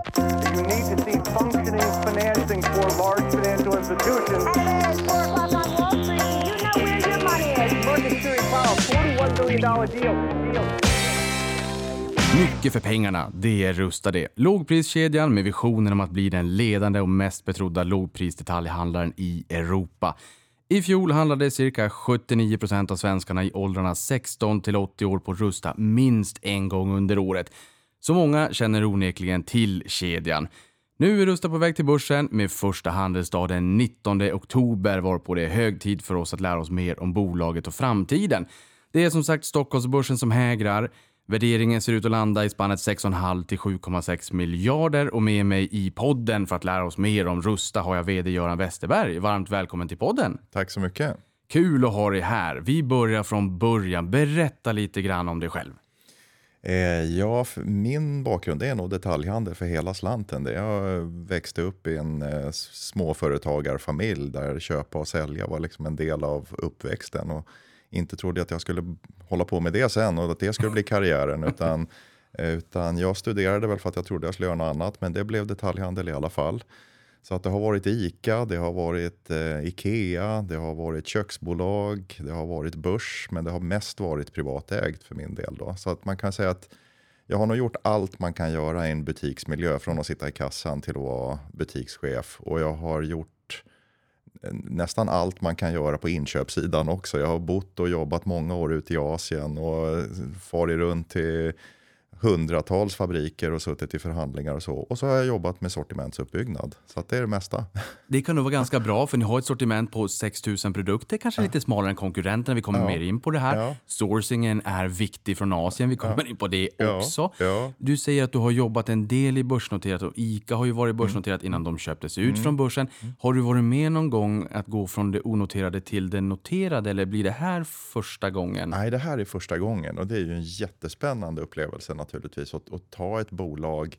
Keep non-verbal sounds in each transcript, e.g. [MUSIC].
You need to see functioning financing for large financial institutions. At 4 o'clock on Wall Street, you know where your money is. Market Security Powell, $41 billion deal. deal. Mycket för pengarna, det är Rusta det. Lågpriskedjan med visionen om att bli den ledande och mest betrodda lågprisdetaljhandlaren i Europa. I fjol handlade cirka 79 procent av svenskarna i åldrarna 16 till 80 år på Rusta minst en gång under året. Så många känner onekligen till kedjan. Nu är Rusta på väg till börsen med första handelsdag den 19 oktober varpå det är hög tid för oss att lära oss mer om bolaget och framtiden. Det är som sagt Stockholmsbörsen som hägrar. Värderingen ser ut att landa i spannet 6,5 till 7,6 miljarder och med mig i podden för att lära oss mer om Rusta har jag VD Göran Westerberg. Varmt välkommen till podden. Tack så mycket. Kul att ha dig här. Vi börjar från början. Berätta lite grann om dig själv. Eh, ja, min bakgrund är nog detaljhandel för hela slanten. Jag växte upp i en eh, småföretagarfamilj där köpa och sälja var liksom en del av uppväxten. Och inte trodde jag att jag skulle hålla på med det sen och att det skulle bli karriären. utan, [LAUGHS] utan jag studerade väl för att jag trodde jag skulle göra något annat, men det blev detaljhandel i alla fall. Så att det har varit ICA, det har varit eh, Ikea, det har varit köksbolag, det har varit börs, men det har mest varit privatägt för min del. Då. Så att man kan säga att jag har nog gjort allt man kan göra i en butiksmiljö, från att sitta i kassan till att vara butikschef. Och jag har gjort eh, nästan allt man kan göra på inköpssidan också. Jag har bott och jobbat många år ute i Asien och eh, farit runt till hundratals fabriker och suttit i förhandlingar och så. Och så har jag jobbat med sortimentsuppbyggnad. Så att det är det mesta. [LAUGHS] Det kan nog vara ganska bra för ni har ett sortiment på 6000 produkter, kanske lite smalare än konkurrenterna. Vi kommer Ja. mer in på det här. Ja. Sourcingen är viktig från Asien. Vi kommer in på det Ja. också. Ja. Du säger att du har jobbat en del i börsnoterat och ICA har ju varit börsnoterat innan de köptes ut från börsen. Har du varit med någon gång att gå från det onoterade till det noterade eller blir det här första gången? Nej, det här är första gången och det är ju en jättespännande upplevelse naturligtvis. Att, att ta ett bolag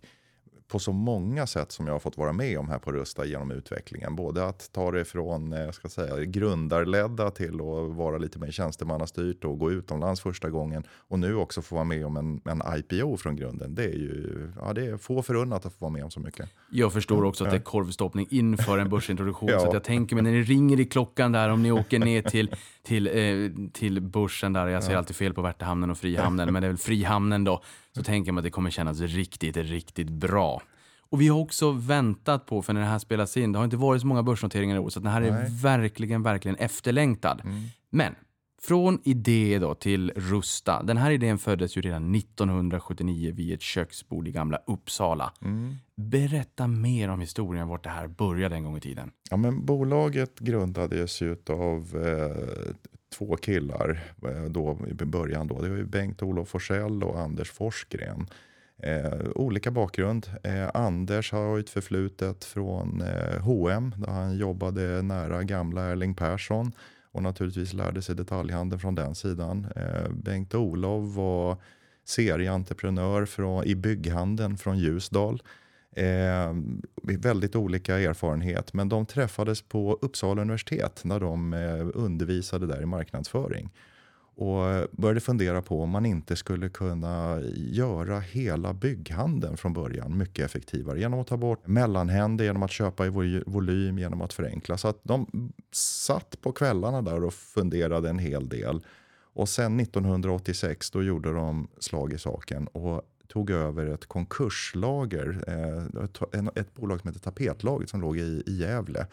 på så många sätt som jag har fått vara med om här på Rusta genom utvecklingen. Både att ta det från eh, jag ska säga, grundarledda till att vara lite mer tjänstemannastyrt och gå utomlands första gången. Och nu också få vara med om en, en IPO från grunden. Det är ju ja, det är få förunnat att få vara med om så mycket. Jag förstår också att det är korvstoppning inför en börsintroduktion. [LAUGHS] Ja. Så jag tänker mig när det ringer i klockan där om ni åker ner till, till, eh, till börsen där. Jag säger alltid fel på Värtahamnen och Frihamnen, men det är väl Frihamnen då. Så tänker mig att det kommer kännas riktigt, riktigt bra. Och vi har också väntat på, för när det här spelas in, det har inte varit så många börsnoteringar i år, så den här är Nej. verkligen, verkligen efterlängtad. Men från idé då till Rusta. Den här idén föddes ju redan 1979 vid ett köksbord i gamla Uppsala. Berätta mer om historien, vart det här började en gång i tiden. Ja, men bolaget grundades ju av eh, två killar eh, då, i början. Då. Det var ju Bengt-Olof Forsell och Anders Forsgren. Eh, olika bakgrund. Eh, Anders har ju ett förflutet från eh, H&M där han jobbade nära gamla Erling Persson och naturligtvis lärde sig detaljhandeln från den sidan. Eh, Bengt-Olof var serieentreprenör från, i bygghandeln från Ljusdal. Eh, väldigt olika erfarenhet, men de träffades på Uppsala universitet när de eh, undervisade där i marknadsföring. Och eh, började fundera på om man inte skulle kunna göra hela bygghandeln från början mycket effektivare genom att ta bort mellanhänder, genom att köpa i volym, genom att förenkla. Så att de satt på kvällarna där och funderade en hel del. Och sen 1986 då gjorde de slag i saken och tog över ett konkurslager, eh, ett- bolag som heter Tapetlaget som låg i, i Gävle.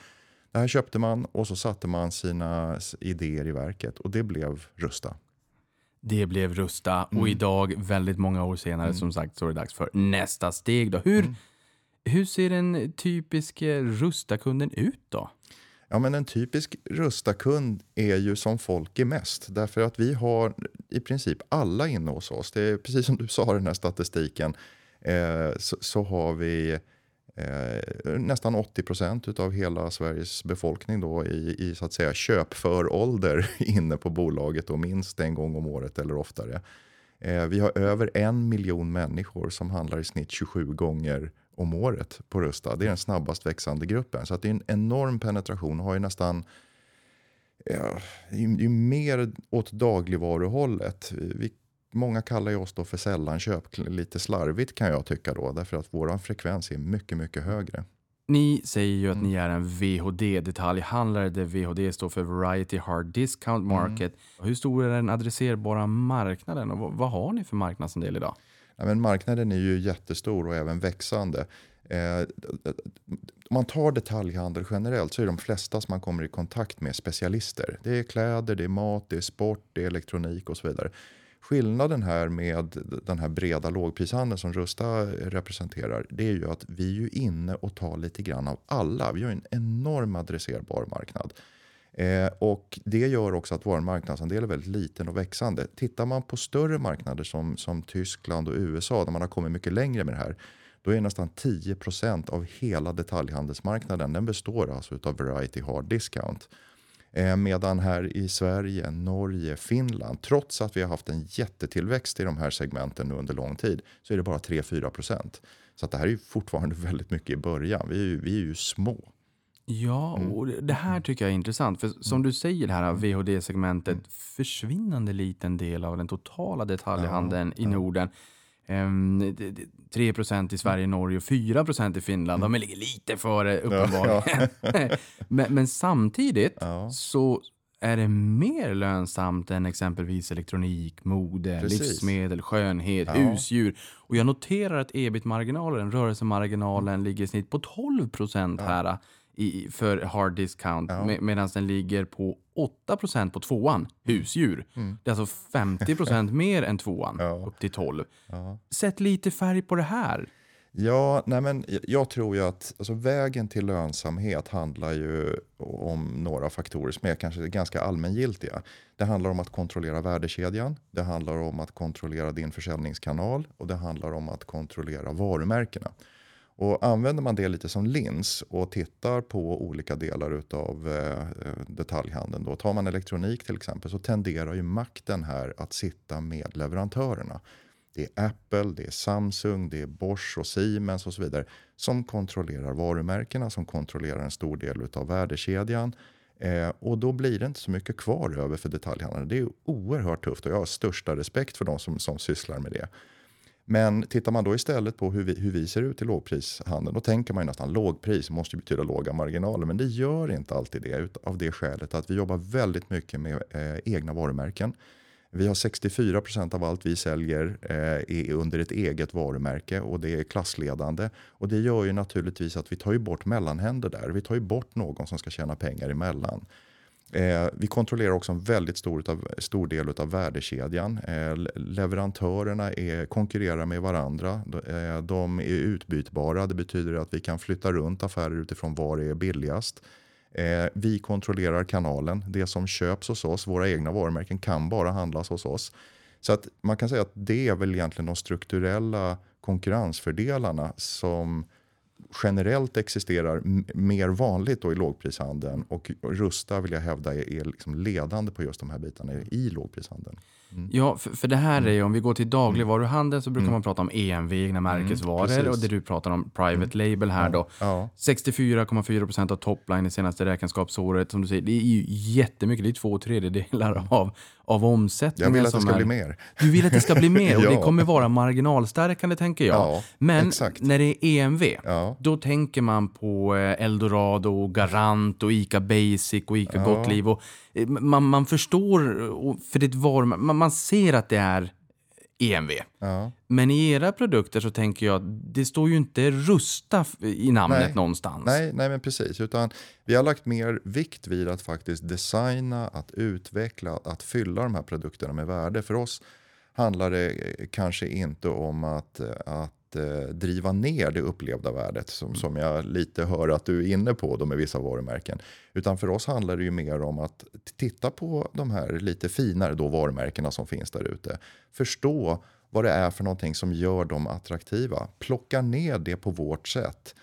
Det här köpte man och så satte man sina idéer i verket och det blev Rusta. Det blev Rusta och idag, väldigt många år senare, som sagt, så är det dags för nästa steg. Då. Hur, hur ser en typisk eh, Rusta-kunden ut då? Ja, men en typisk Rusta-kund är ju som folk är mest. Därför att vi har i princip alla inne hos oss. Det är precis som du sa i den här statistiken. Eh, så, så har vi eh, nästan 80 procent av hela Sveriges befolkning då i, i så att säga köpför ålder [LAUGHS] inne på bolaget och minst en gång om året eller oftare. Eh, vi har över en miljon människor som handlar i snitt 27 gånger om året på Rusta. Det är den snabbast växande gruppen. Så att det är en enorm penetration. Har ju nästan ja, det är ju- mer åt dagligvaruhållet. Vi många kallar ju oss då för sällanköp, lite slarvigt kan jag tycka då, därför att vår frekvens är mycket, mycket högre. Ni säger ju att Mm. ni är en VHD-detaljhandlare där VHD står för Variety Hard Discount Mm. Market. Hur stor är den adresserbara marknaden och vad, vad har ni för marknadsandel idag? Ja, men marknaden är ju jättestor och även växande. Eh, om man tar detaljhandel generellt så är de flesta som man kommer i kontakt med specialister. Det är kläder, det är mat, det är sport, det är elektronik och så vidare. Skillnaden här med den här breda lågprishandeln som Rusta representerar, det är ju att vi är ju inne och tar lite grann av alla. Vi har en enorm adresserbar marknad. Eh, och det gör också att vår marknadsandel är väldigt liten och växande. Tittar man på större marknader som, som Tyskland och USA där man har kommit mycket längre med det här. Då är nästan 10% av hela detaljhandelsmarknaden den består alltså av variety hard discount. Eh, medan här i Sverige, Norge, Finland, trots att vi har haft en jättetillväxt i de här segmenten nu under lång tid, så är det bara 3-4% Så att det här är ju fortfarande [LAUGHS] väldigt mycket i början. Vi är ju, vi är ju små. Ja, Mm. och det här tycker jag är intressant. För som du säger, det här VHD-segmentet, Mm. försvinnande liten del av den totala detaljhandeln i Norden. Ehm, det- det- 3 i Sverige, Norge och 4% i Finland. De ligger lite före uppenbarligen. [LAUGHS] men, men samtidigt Ja. så är det mer lönsamt än exempelvis elektronik, mode, Precis. livsmedel, skönhet, Ja. husdjur. Och jag noterar att ebit-marginalen, rörelsemarginalen, ligger i snitt på 12% här i, för hard discount Ja. med, medan den ligger på 8% på tvåan, husdjur. Det är alltså 50% [LAUGHS] mer än tvåan, Mm. Ja. upp till 12. Ja. Sätt lite färg på det här. Ja, nej men jag- jag tror ju att alltså vägen till lönsamhet handlar ju om några faktorer som är kanske ganska allmängiltiga. Det handlar om att kontrollera värdekedjan, det handlar om att kontrollera din försäljningskanal och det handlar om att kontrollera varumärkena. Och använder man det lite som lins och tittar på olika delar av eh, detaljhandeln, då tar man elektronik till exempel, så tenderar ju makten här att sitta med leverantörerna. Det är Apple, det är Samsung, det är Bosch och Siemens och så vidare som kontrollerar varumärkena, som kontrollerar en stor del av värdekedjan. Eh, och då blir det inte så mycket kvar över för detaljhandeln. Det är oerhört tufft och jag har största respekt för de som, som sysslar med det. Men tittar man då istället på hur vi, hur vi ser ut i lågprishandeln, då tänker man ju nästan lågpris måste betyda låga marginaler. Men det gör inte alltid det ut- av det skälet att vi jobbar väldigt mycket med eh, egna varumärken. Vi har 64% av allt vi säljer eh, är under ett eget varumärke och det är klassledande. Och det gör ju naturligtvis att vi tar ju bort mellanhänder där. Vi tar ju bort någon som ska tjäna pengar emellan. Eh, vi kontrollerar också en väldigt stor, utav, stor del av värdekedjan. Eh, leverantörerna är, konkurrerar med varandra. De, eh, de är utbytbara. Det betyder att vi kan flytta runt affärer utifrån var det är billigast. Eh, vi kontrollerar kanalen. Det som köps hos oss, våra egna varumärken, kan bara handlas hos oss. Så att man kan säga att det är väl egentligen de strukturella konkurrensfördelarna som generellt existerar mer vanligt då i lågprishandeln och Rusta vill jag hävda är, är liksom ledande på just de här bitarna i lågprishandeln. Ja, för, för det här är ju, om vi går till dagligvaruhandeln så brukar man prata om EMV, egna märkesvaror, precis. och det du pratar om private label här då. Ja. 64,4% av topline i senaste räkenskapsåret. Som du säger, det är ju jättemycket, det är två tredjedelar av, av Jag omsättningen. vill att det ska är, bli mer. Du vill att det ska bli mer [LAUGHS] och det Ja. kommer vara marginalstärkande tänker jag. Ja, Men exakt. när det är EMV, Ja. då tänker man på eh, Eldorado, Garant och Ica Basic och Ica Gott Liv. Och, eh, man, man förstår, för det var, man, man ser att det är EMV. Ja. Men i era produkter så tänker jag, det står ju inte Rusta i namnet Nej. någonstans. Nej, nej, men precis. Utan vi har lagt mer vikt vid att faktiskt designa, att utveckla, att fylla de här produkterna med värde. För oss handlar det eh, kanske inte om att, eh, att eh, driva ner det upplevda värdet som, som jag lite hör att du är inne på då med vissa varumärken. Utan för oss handlar det ju mer om att titta på de här lite finare då varumärkena som finns där ute. Förstå vad det är för någonting som gör dem attraktiva. Plocka ner det på vårt sätt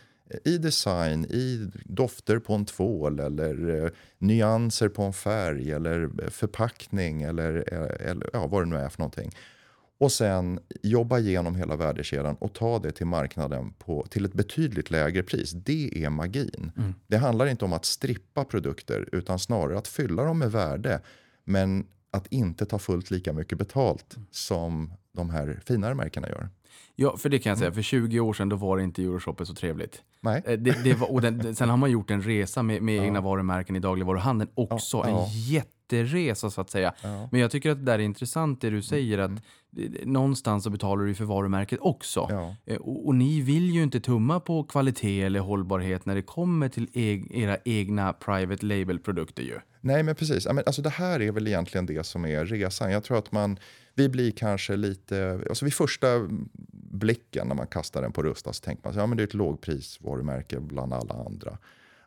i design, i dofter på en tvål eller eh, nyanser på en färg eller eh, förpackning eller, eh, eller ja, vad det nu är för någonting. Och sen jobba igenom hela värdekedjan och ta det till marknaden på, till ett betydligt lägre pris. Det är magin. Det handlar inte om att strippa produkter utan snarare att fylla dem med värde. Men att inte ta fullt lika mycket betalt som de här finare märkena gör. Ja, för det kan jag säga. För 20 år sedan då var det inte Euroshoppet så trevligt. Nej. Eh, Det, det var, den, sen har man gjort en resa med, med [LAUGHS] egna varumärken i dagligvaruhandeln också. Ja, ja. En jätteresa så att säga. Men jag tycker att det där är intressant det du säger att eh, någonstans så betalar du för varumärket också. Mm. Ja. Eh, Och, och ni vill ju inte tumma på kvalitet eller hållbarhet när det kommer till eg, era egna private label-produkter ju. Nej, men precis. Ja, Alltså, det här är väl egentligen det som är resan. Jag tror att man, vi blir kanske lite... Alltså vid första blicken när man kastar den på Rusta så tänker man att ja, men det är ett lågprisvarumärke bland alla andra.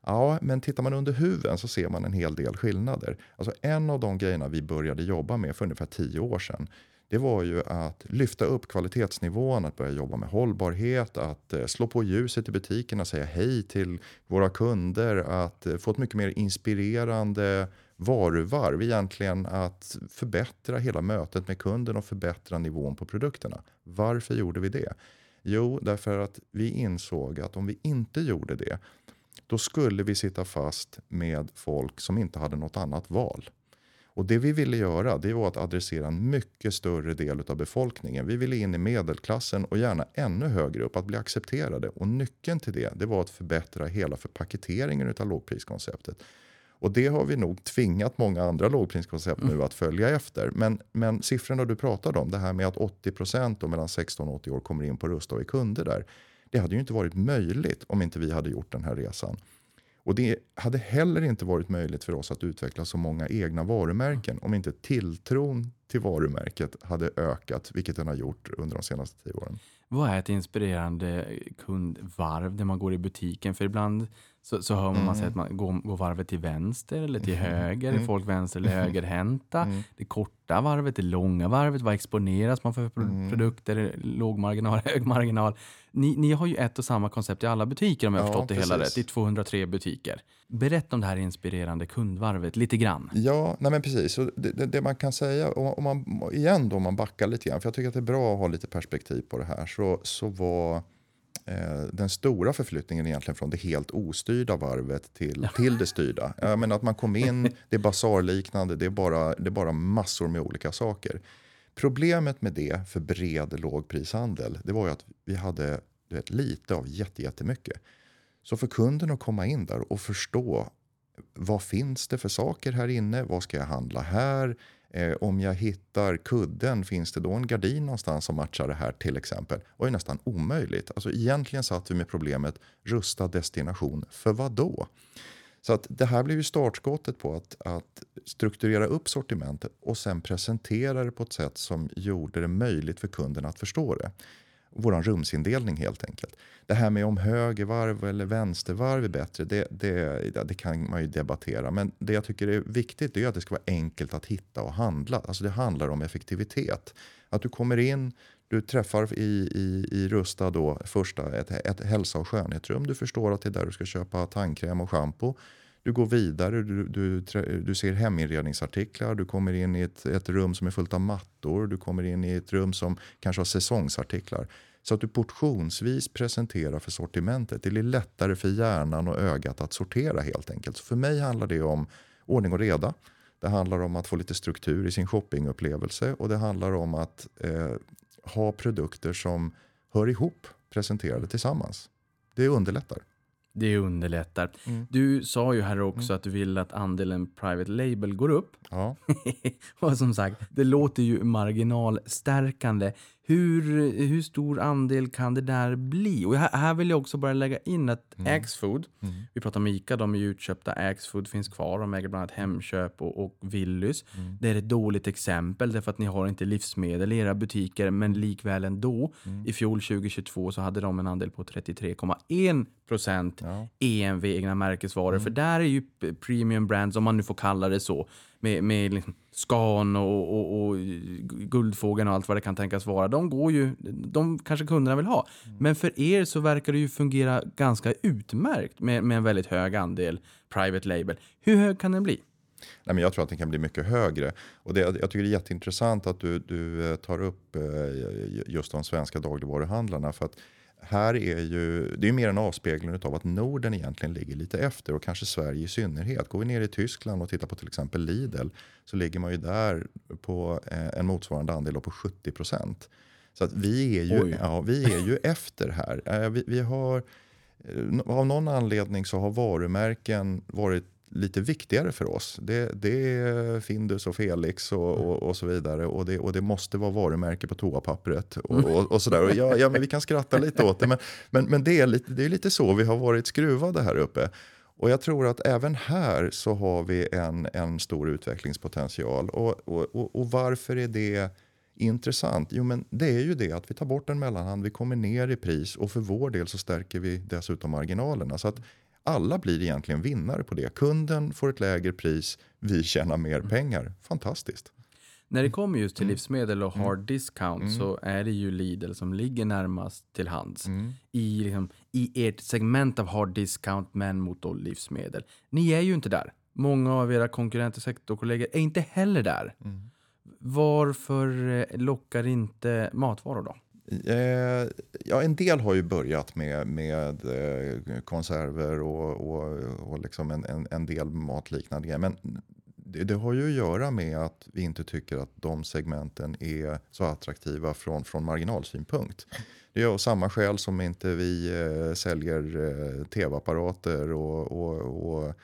Ja, men tittar man under huven så ser man en hel del skillnader. Alltså en av de grejerna vi började jobba med för ungefär tio år sedan det var ju att lyfta upp kvalitetsnivån, att börja jobba med hållbarhet, att eh, slå på ljuset i butikerna, säga hej till våra kunder, att eh, få ett mycket mer inspirerande varuvarv, egentligen att förbättra hela mötet med kunden och förbättra nivån på produkterna. Varför gjorde vi det? Jo, därför att vi insåg att om vi inte gjorde det, då skulle vi sitta fast med folk som inte hade något annat val. Och det vi ville göra det var att adressera en mycket större del av befolkningen. Vi ville in i medelklassen och gärna ännu högre upp, att bli accepterade. Och nyckeln till det, det var att förbättra hela förpaketeringen av lågpriskonceptet. Och det har vi nog tvingat många andra lågpriskoncept nu att följa efter. Men, men siffrorna du pratade om, det här med att 80 procent mellan 16 och 80 år kommer in på Rusta och är kunder där. Det hade ju inte varit möjligt om inte vi hade gjort den här resan. Och det hade heller inte varit möjligt för oss att utveckla så många egna varumärken om inte tilltron till varumärket hade ökat, vilket den har gjort under de senaste tio åren. Vad är ett inspirerande kundvarv när man går i butiken? För ibland så, så hör man, man säga att man går, går varvet till vänster eller till höger. Är folk vänster eller högerhänta? Det korta varvet, det långa varvet. Vad exponeras man för pro- produkter? Låg marginal, [LAUGHS] hög marginal. Ni, ni har ju ett och samma koncept i alla butiker om jag har Ja, förstått det hela precis. rätt. I 203 butiker. Berätta om det här inspirerande kundvarvet lite grann. Ja, nej men precis. Det, det, det man kan säga, om om man, igen då, om man backar lite grann, för jag tycker att det är bra att ha lite perspektiv på det här, så, så var Eh, den stora förflyttningen egentligen från det helt ostyrda varvet till, till det styrda. Jag menar att man kom in, det är basarliknande, det är, bara, det är bara massor med olika saker. Problemet med det för bred lågprishandel, det var ju att vi hade du vet, lite av jättemycket. Så för kunden att komma in där och förstå vad finns det för saker här inne? Vad ska jag handla här? Eh, om jag hittar kudden, finns det då en gardin någonstans som matchar det här till exempel? Det är nästan omöjligt. Alltså egentligen satt vi med problemet rusta destination för vad då? Så att det här blev ju startskottet på att, att strukturera upp sortimentet och sen presentera det på ett sätt som gjorde det möjligt för kunden att förstå det. Vår rumsindelning helt enkelt. Det här med om högervarv eller vänstervarv är bättre, det, det, det kan man ju debattera. Men det jag tycker är viktigt är att det ska vara enkelt att hitta och handla. Alltså det handlar om effektivitet. Att du kommer in, du träffar i, i, i Rusta då första ett, ett hälsa och skönhetsrum. Du förstår att det är där du ska köpa tandkräm och schampo. Du går vidare, du, du, du ser heminredningsartiklar, du kommer in i ett, ett rum som är fullt av mattor, du kommer in i ett rum som kanske har säsongsartiklar. Så att du portionsvis presenterar för sortimentet. Det blir lättare för hjärnan och ögat att sortera helt enkelt. Så för mig handlar det om ordning och reda. Det handlar om att få lite struktur i sin shoppingupplevelse och det handlar om att eh, ha produkter som hör ihop presenterade tillsammans. Det underlättar. Det underlättar. Mm. Du sa ju här också att du vill att andelen private label går upp. Ja. [LAUGHS] och som sagt, det låter ju marginalstärkande. Hur, hur stor andel kan det där bli? Och här, här vill jag också bara lägga in att Axfood, vi pratar om Ica, de är ju utköpta, Axfood finns kvar, de äger bland annat Hemköp och, och Willys. Det är ett dåligt exempel därför att ni har inte livsmedel i era butiker, men likväl ändå. I fjol 2022 så hade de en andel på 33,1 procent EMV, egna märkesvaror. För där är ju premium brands, om man nu får kalla det så, med, med liksom Scan och, och, och Guldfågeln och allt vad det kan tänkas vara. De går ju, de kanske kunderna vill ha. Men för er så verkar det ju fungera ganska utmärkt med, med en väldigt hög andel private label. Hur hög kan den bli? Nej, men jag tror att den kan bli mycket högre. Och det, jag tycker det är jätteintressant att du, du eh, tar upp eh, just de svenska dagligvaruhandlarna. För att här är ju, det är mer en avspegling av att Norden egentligen ligger lite efter och kanske Sverige i synnerhet. Går vi ner i Tyskland och tittar på till exempel Lidl så ligger man ju där på eh, en motsvarande andel på 70 procent. Så att vi är ju, ja, vi är ju [LAUGHS] efter här. Eh, vi, vi har, eh, av någon anledning så har varumärken varit lite viktigare för oss. Det, det är Findus och Felix och, och, och, så vidare. Och det, och det måste vara varumärke på toapappret. Och, och, och sådär. Ja, ja, men vi kan skratta lite åt det. Men, men, men det, är lite, det är lite så vi har varit skruvade här uppe. Och jag tror att även här så har vi en, en stor utvecklingspotential. Och, och, och, varför är det intressant? Jo, men det är ju det att vi tar bort en mellanhand, vi kommer ner i pris och för vår del så stärker vi dessutom marginalerna. Så att alla blir egentligen vinnare på det. Kunden får ett lägre pris, vi tjänar mer pengar. Fantastiskt. När det kommer just till mm. livsmedel och hard discount mm. så är det ju Lidl som ligger närmast till hands mm. i, liksom, i ert segment av hard discount men mot då livsmedel. Ni är ju inte där. Många av era konkurrenter och sektorkollegor är inte heller där. Mm. Varför eh, lockar inte matvaror då? Eh, ja, en del har ju börjat med, med eh, konserver och, och, och liksom en, en, en, del matliknande grejer. Men det, det, har ju att göra med att vi inte tycker att de segmenten är så attraktiva från, från marginalsynpunkt. Det är av samma skäl som inte vi eh, säljer eh, tv-apparater och, och, och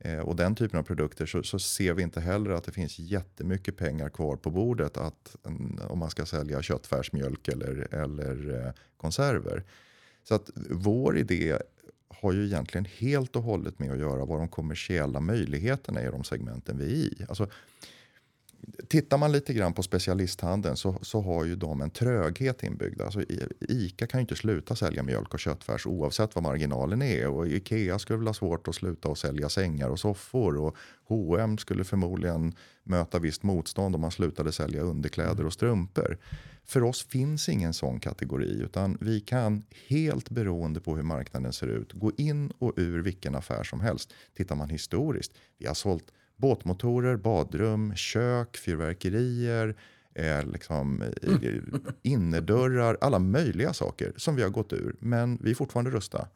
Eh, och den typen av produkter så, så, ser vi inte heller att det finns jättemycket pengar kvar på bordet att, mm, om man ska sälja köttfärsmjölk eller, eller eh, konserver. Så att vår idé har ju egentligen helt och hållet med att göra vad de kommersiella möjligheterna är i de segmenten vi är i. Alltså, Tittar man lite grann på specialisthandeln så, så har ju de en tröghet inbyggd. Alltså Ica kan ju inte sluta sälja mjölk och köttfärs oavsett vad marginalen är. Och Ikea skulle väl ha svårt att sluta att sälja sängar och soffor. Och H&M skulle förmodligen möta visst motstånd om man slutade sälja underkläder och strumpor. För oss finns ingen sån kategori utan vi kan helt beroende på hur marknaden ser ut gå in och ur vilken affär som helst. Tittar man historiskt, vi har sålt båtmotorer, badrum, kök, fyrverkerier, eh, liksom, mm. [LAUGHS] innerdörrar, alla möjliga saker som vi har gått ur. Men vi är fortfarande rusta.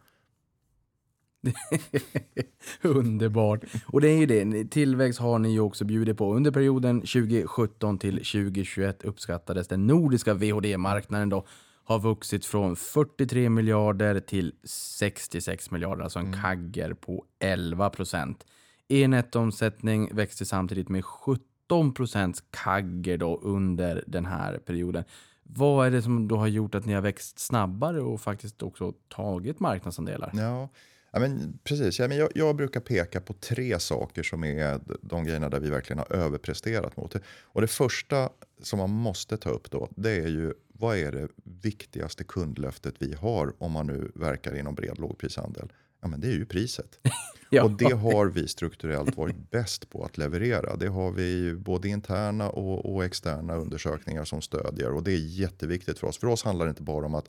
[LAUGHS] Underbart. Och det är ju det, tillväxt har ni ju också bjudit på. Under perioden 2017 till 2021 uppskattades den nordiska VHD-marknaden då har vuxit från 43 miljarder till 66 miljarder, alltså en mm. kagger på 11 procent. E-nettoomsättning växte samtidigt med 17 procents kagger då under den här perioden. Vad är det som då har gjort att ni har växt snabbare och faktiskt också tagit marknadsandelar? Ja, ja men precis. Ja, men jag, jag, brukar peka på tre saker som är de grejerna där vi verkligen har överpresterat mot. Och det första som man måste ta upp då, det är ju vad är det viktigaste kundlöftet vi har om man nu verkar inom bred lågprishandel? Ja, men det är ju priset. [LAUGHS] ja. Och det har vi strukturellt varit bäst på att leverera. Det har vi både interna och, och, externa undersökningar som stödjer. Och det är jätteviktigt för oss. För oss handlar det inte bara om att,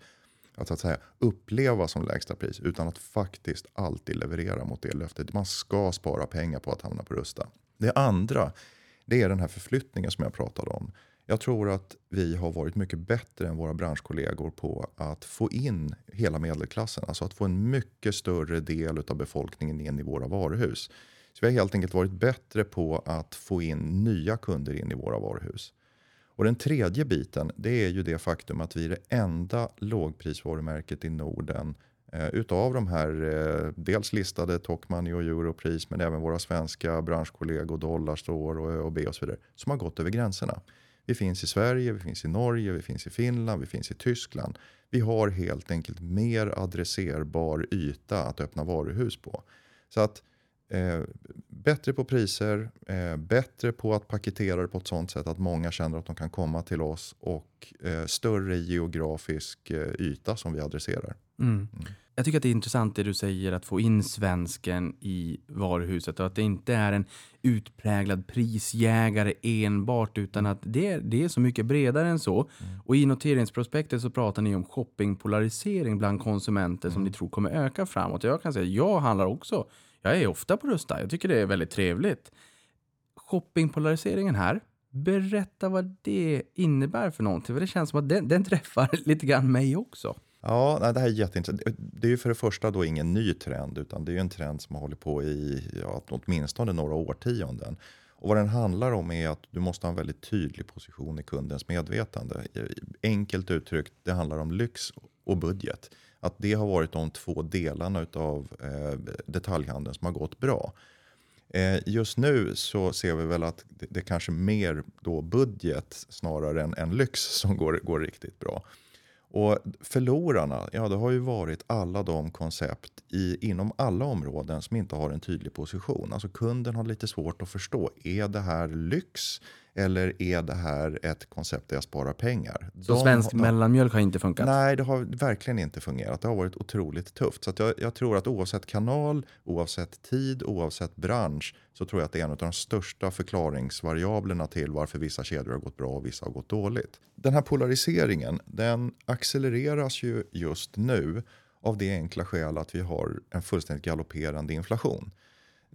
att, att säga, uppleva som lägsta pris, utan att faktiskt alltid leverera mot det löftet. Man ska spara pengar på att hamna på Rusta. Det andra, det är den här förflyttningen som jag pratade om. Jag tror att vi har varit mycket bättre än våra branschkollegor på att få in hela medelklassen. Alltså att få en mycket större del av befolkningen in i våra varuhus. Så vi har helt enkelt varit bättre på att få in nya kunder in i våra varuhus. Och den tredje biten det är ju det faktum att vi är det enda lågprisvarumärket i Norden eh, utav de här eh, dels listade Tokmanni och Europris men även våra svenska branschkollegor Dollarstore och ÖoB och så vidare som har gått över gränserna. Vi finns i Sverige, vi finns i Norge, vi finns i Finland, vi finns i Tyskland. Vi har helt enkelt mer adresserbar yta att öppna varuhus på. Så att eh, bättre på priser, eh, bättre på att paketera det på ett sånt sätt att många känner att de kan komma till oss och eh, större geografisk eh, yta som vi adresserar. Mm. Mm. Jag tycker att det är intressant det du säger att få in svensken i varuhuset och att det inte är en utpräglad prisjägare enbart utan att det, det är så mycket bredare än så. Mm. Och i noteringsprospektet så pratar ni om shoppingpolarisering bland konsumenter mm. som ni tror kommer öka framåt. Jag kan säga jag handlar också. Jag är ofta på Rusta. Jag tycker det är väldigt trevligt. Shoppingpolariseringen här, berätta vad det innebär för någonting. För det känns som att den, den träffar [LAUGHS] lite grann mig också. Ja, det här är jätteintressant. Det är ju för det första då ingen ny trend utan det är ju en trend som har hållit på i ja, åtminstone några årtionden. Och vad den handlar om är att du måste ha en väldigt tydlig position i kundens medvetande. Enkelt uttryckt, det handlar om lyx och budget. Att det har varit de två delarna av eh, detaljhandeln som har gått bra. Eh, just nu så ser vi väl att det, det kanske mer då budget snarare än, än lyx som går, går riktigt bra. Och förlorarna, ja det har ju varit alla de koncept i, inom alla områden som inte har en tydlig position. Alltså kunden har lite svårt att förstå, är det här lyx eller är det här ett koncept där jag sparar pengar? Så svensk mellanmjölk har inte funkat? Nej, det har verkligen inte fungerat. Det har varit otroligt tufft. Så jag, jag, tror att oavsett kanal, oavsett tid, oavsett bransch så tror jag att det är en av de största förklaringsvariablerna till varför vissa kedjor har gått bra och vissa har gått dåligt. Den här polariseringen, den accelereras ju just nu av det enkla skäl att vi har en fullständigt galopperande inflation.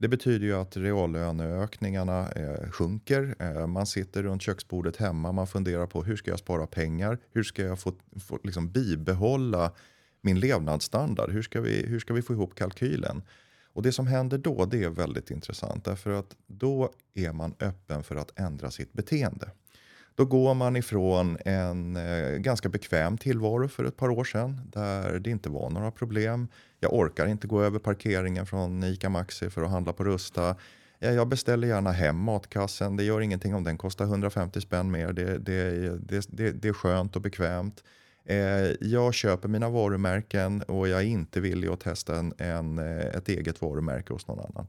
Det betyder ju att reallöneökningarna eh, sjunker. Eh, man sitter runt köksbordet hemma, man funderar på hur ska jag spara pengar? Hur ska jag få, få liksom bibehålla min levnadsstandard? Hur ska, vi, hur ska vi få ihop kalkylen? Och det som händer då det är väldigt intressant därför att då är man öppen för att ändra sitt beteende. Då går man ifrån en eh, ganska bekväm tillvaro för ett par år sedan där det inte var några problem. Jag orkar inte gå över parkeringen från ICA Maxi för att handla på Rusta. Jag beställer gärna hem matkassen. Det gör ingenting om den kostar 150 spänn mer. Det, det, det, det är skönt och bekvämt. Eh, jag köper mina varumärken och jag är inte villig att testa en, en, eh, ett eget varumärke hos någon annan.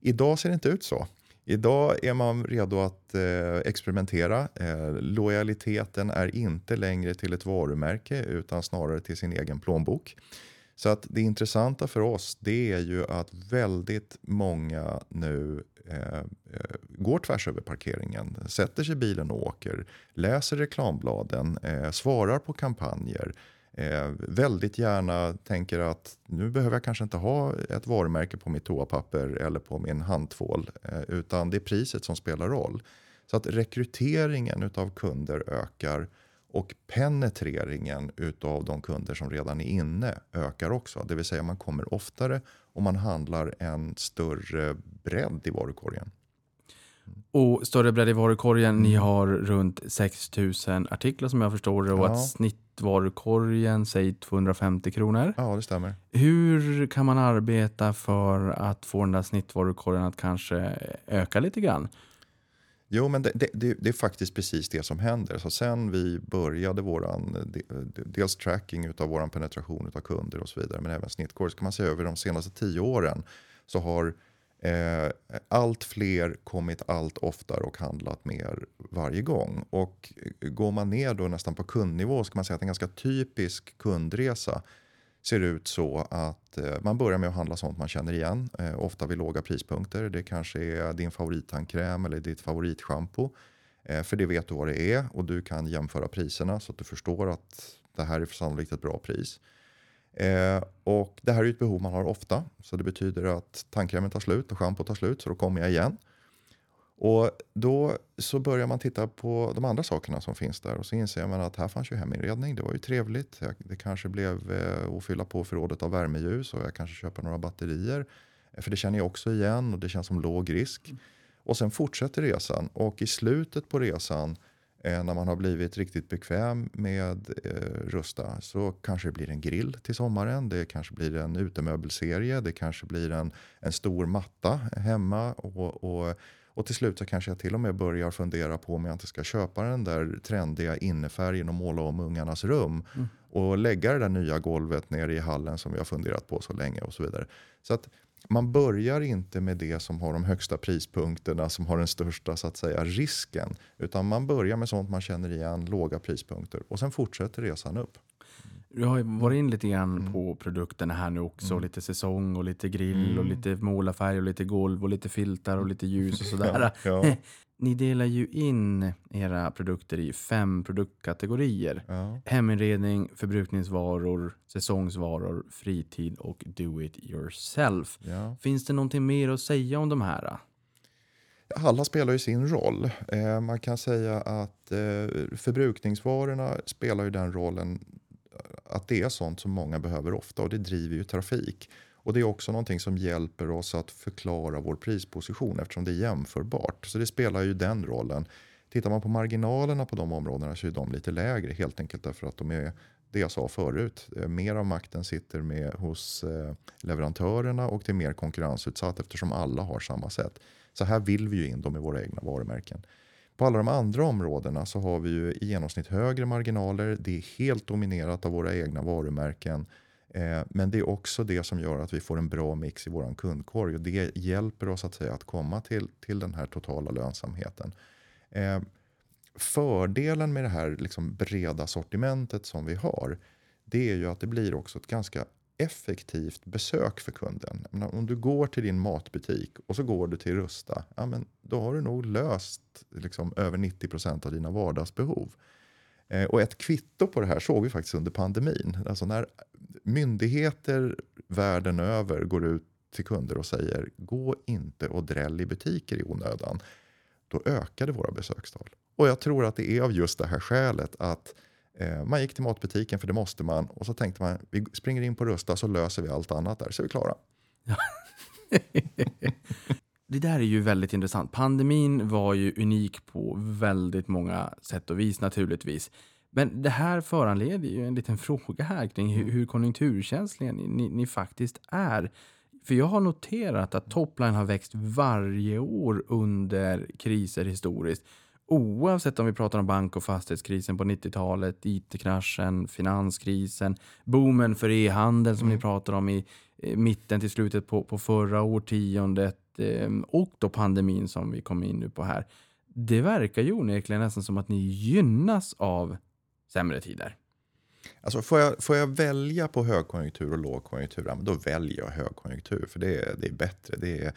Idag ser det inte ut så. Idag är man redo att eh, experimentera. Eh, lojaliteten är inte längre till ett varumärke utan snarare till sin egen plånbok. Så att det intressanta för oss det är ju att väldigt många nu eh, eh går tvärs över parkeringen, sätter sig i bilen och åker, läser reklambladen, eh, svarar på kampanjer, eh, väldigt gärna tänker att nu behöver jag kanske inte ha ett varumärke på mitt toapapper eller på min handtvål eh, utan det är priset som spelar roll. Så att rekryteringen av kunder ökar och penetreringen av de kunder som redan är inne ökar också. Det vill säga man kommer oftare och man handlar en större bredd i varukorgen. Och större bredd i varukorgen, ni har runt 6000 artiklar som jag förstår det och ja. att snittvarukorgen säg 250 kronor. Ja, det stämmer. Hur kan man arbeta för att få den där snittvarukorgen att kanske öka lite grann? Jo, men det, det, det, är faktiskt precis det som händer. Så sen vi började våran, dels tracking av vår penetration av kunder och så vidare, men även snittkorg, så kan man säga över de senaste tio åren så har Eh, allt fler kommit allt oftare och handlat mer varje gång. Och eh, går man ner då nästan på kundnivå så kan man säga att en ganska typisk kundresa ser ut så att eh, man börjar med att handla sånt man känner igen, eh, ofta vid låga prispunkter. Det kanske är din favorittandkräm eller ditt favoritschampo. Eh, för det vet du vad det är och du kan jämföra priserna så att du förstår att det här är sannolikt ett bra pris. Eh, och det här är ett behov man har ofta. Så det betyder att tandkrämen tar slut och schampo tar slut så då kommer jag igen. Och då så börjar man titta på de andra sakerna som finns där och så inser man att här fanns ju heminredning. Det var ju trevligt. Det kanske blev eh, att fylla på förrådet av värmeljus och jag kanske köper några batterier. För det känner jag också igen och det känns som låg risk. Och sen fortsätter resan och i slutet på resan Eh, när man har blivit riktigt bekväm med eh, Rusta så kanske det blir en grill till sommaren. Det kanske blir en utemöbelserie. Det kanske blir en, en stor matta hemma. Och, och, och till slut så kanske jag till och med börjar fundera på om jag inte ska köpa den där trendiga innefärgen och måla om ungarnas rum. Mm. Och lägga det där nya golvet nere i hallen som vi har funderat på så länge och så vidare. Så att man börjar inte med det som har de högsta prispunkterna, som har den största så att säga, risken. Utan man börjar med sånt man känner igen, låga prispunkter. Och sen fortsätter resan upp. Du har ju varit in lite grann mm. på produkterna här nu också. Mm. Lite säsong och lite grill mm. och lite målarfärg och lite golv och lite filtar och lite ljus och [LAUGHS] sådär. ja, ja. [LAUGHS] Ni delar ju in era produkter i fem produktkategorier. Ja. Heminredning, förbrukningsvaror, säsongsvaror, fritid och do it yourself. Finns det någonting mer att säga om de här? Alla spelar ju sin roll. Eh, man kan säga att eh, förbrukningsvarorna spelar ju den rollen att det är sånt som många behöver ofta och det driver ju trafik. Och det är också någonting som hjälper oss att förklara vår prisposition eftersom det är jämförbart. Så det spelar ju den rollen. Tittar man på marginalerna på de områdena så är de lite lägre helt enkelt därför att de är det jag sa förut. Eh, mer av makten sitter med hos eh, leverantörerna och det är mer konkurrensutsatt eftersom alla har samma sätt. Så här vill vi ju in dem i våra egna varumärken. På alla de andra områdena så har vi ju i genomsnitt högre marginaler. Det är helt dominerat av våra egna varumärken. Eh, men det är också det som gör att vi får en bra mix i vår kundkorg och det hjälper oss att, säga, att komma till, till den här totala lönsamheten. Eh, fördelen med det här liksom breda sortimentet som vi har det är ju att det blir också ett ganska effektivt besök för kunden. Menar, om du går till din matbutik och så går du till Rusta, ja, men då har du nog löst liksom, över 90 procent av dina vardagsbehov. Eh, och ett kvitto på det här såg vi faktiskt under pandemin. Alltså när myndigheter världen över går ut till kunder och säger gå inte och dräll i butiker i onödan. Då ökade våra besökstal. Och jag tror att det är av just det här skälet att eh, Eh, man gick till matbutiken för det måste man och så tänkte man vi springer in på Rusta så löser vi allt annat där så är vi klara. [LAUGHS] det där är ju väldigt intressant. Pandemin var ju unik på väldigt många sätt och vis naturligtvis. Men det här föranleder ju en liten [LAUGHS] fråga här kring hur, hur konjunkturkänsliga ni, ni, faktiskt är. För jag har noterat att topline har växt varje år under kriser historiskt. Oavsett om vi pratar om bank och fastighetskrisen på 90-talet, IT-kraschen, finanskrisen, boomen för e-handel som mm. ni pratar om i mitten till slutet på, på förra årtiondet eh, och då pandemin som vi kom in nu på här. Det verkar ju onekligen nästan som att ni gynnas av sämre tider. Alltså får, jag, får jag välja på högkonjunktur och lågkonjunktur, då väljer jag högkonjunktur för det är, det är bättre. Det är,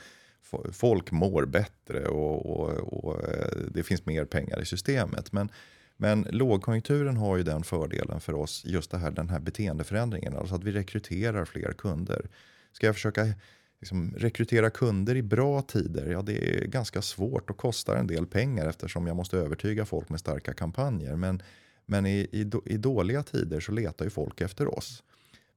folk mår bättre och, och, och, eh, det finns mer pengar i systemet. Men, men lågkonjunkturen har ju den fördelen för oss, just det här, den här beteendeförändringen, alltså att vi rekryterar fler kunder. Ska jag försöka liksom, rekrytera kunder i bra tider, ja det är ganska svårt och kostar en del pengar eftersom jag måste övertyga folk med starka kampanjer. Men, men i, i, i dåliga tider så letar ju folk efter oss.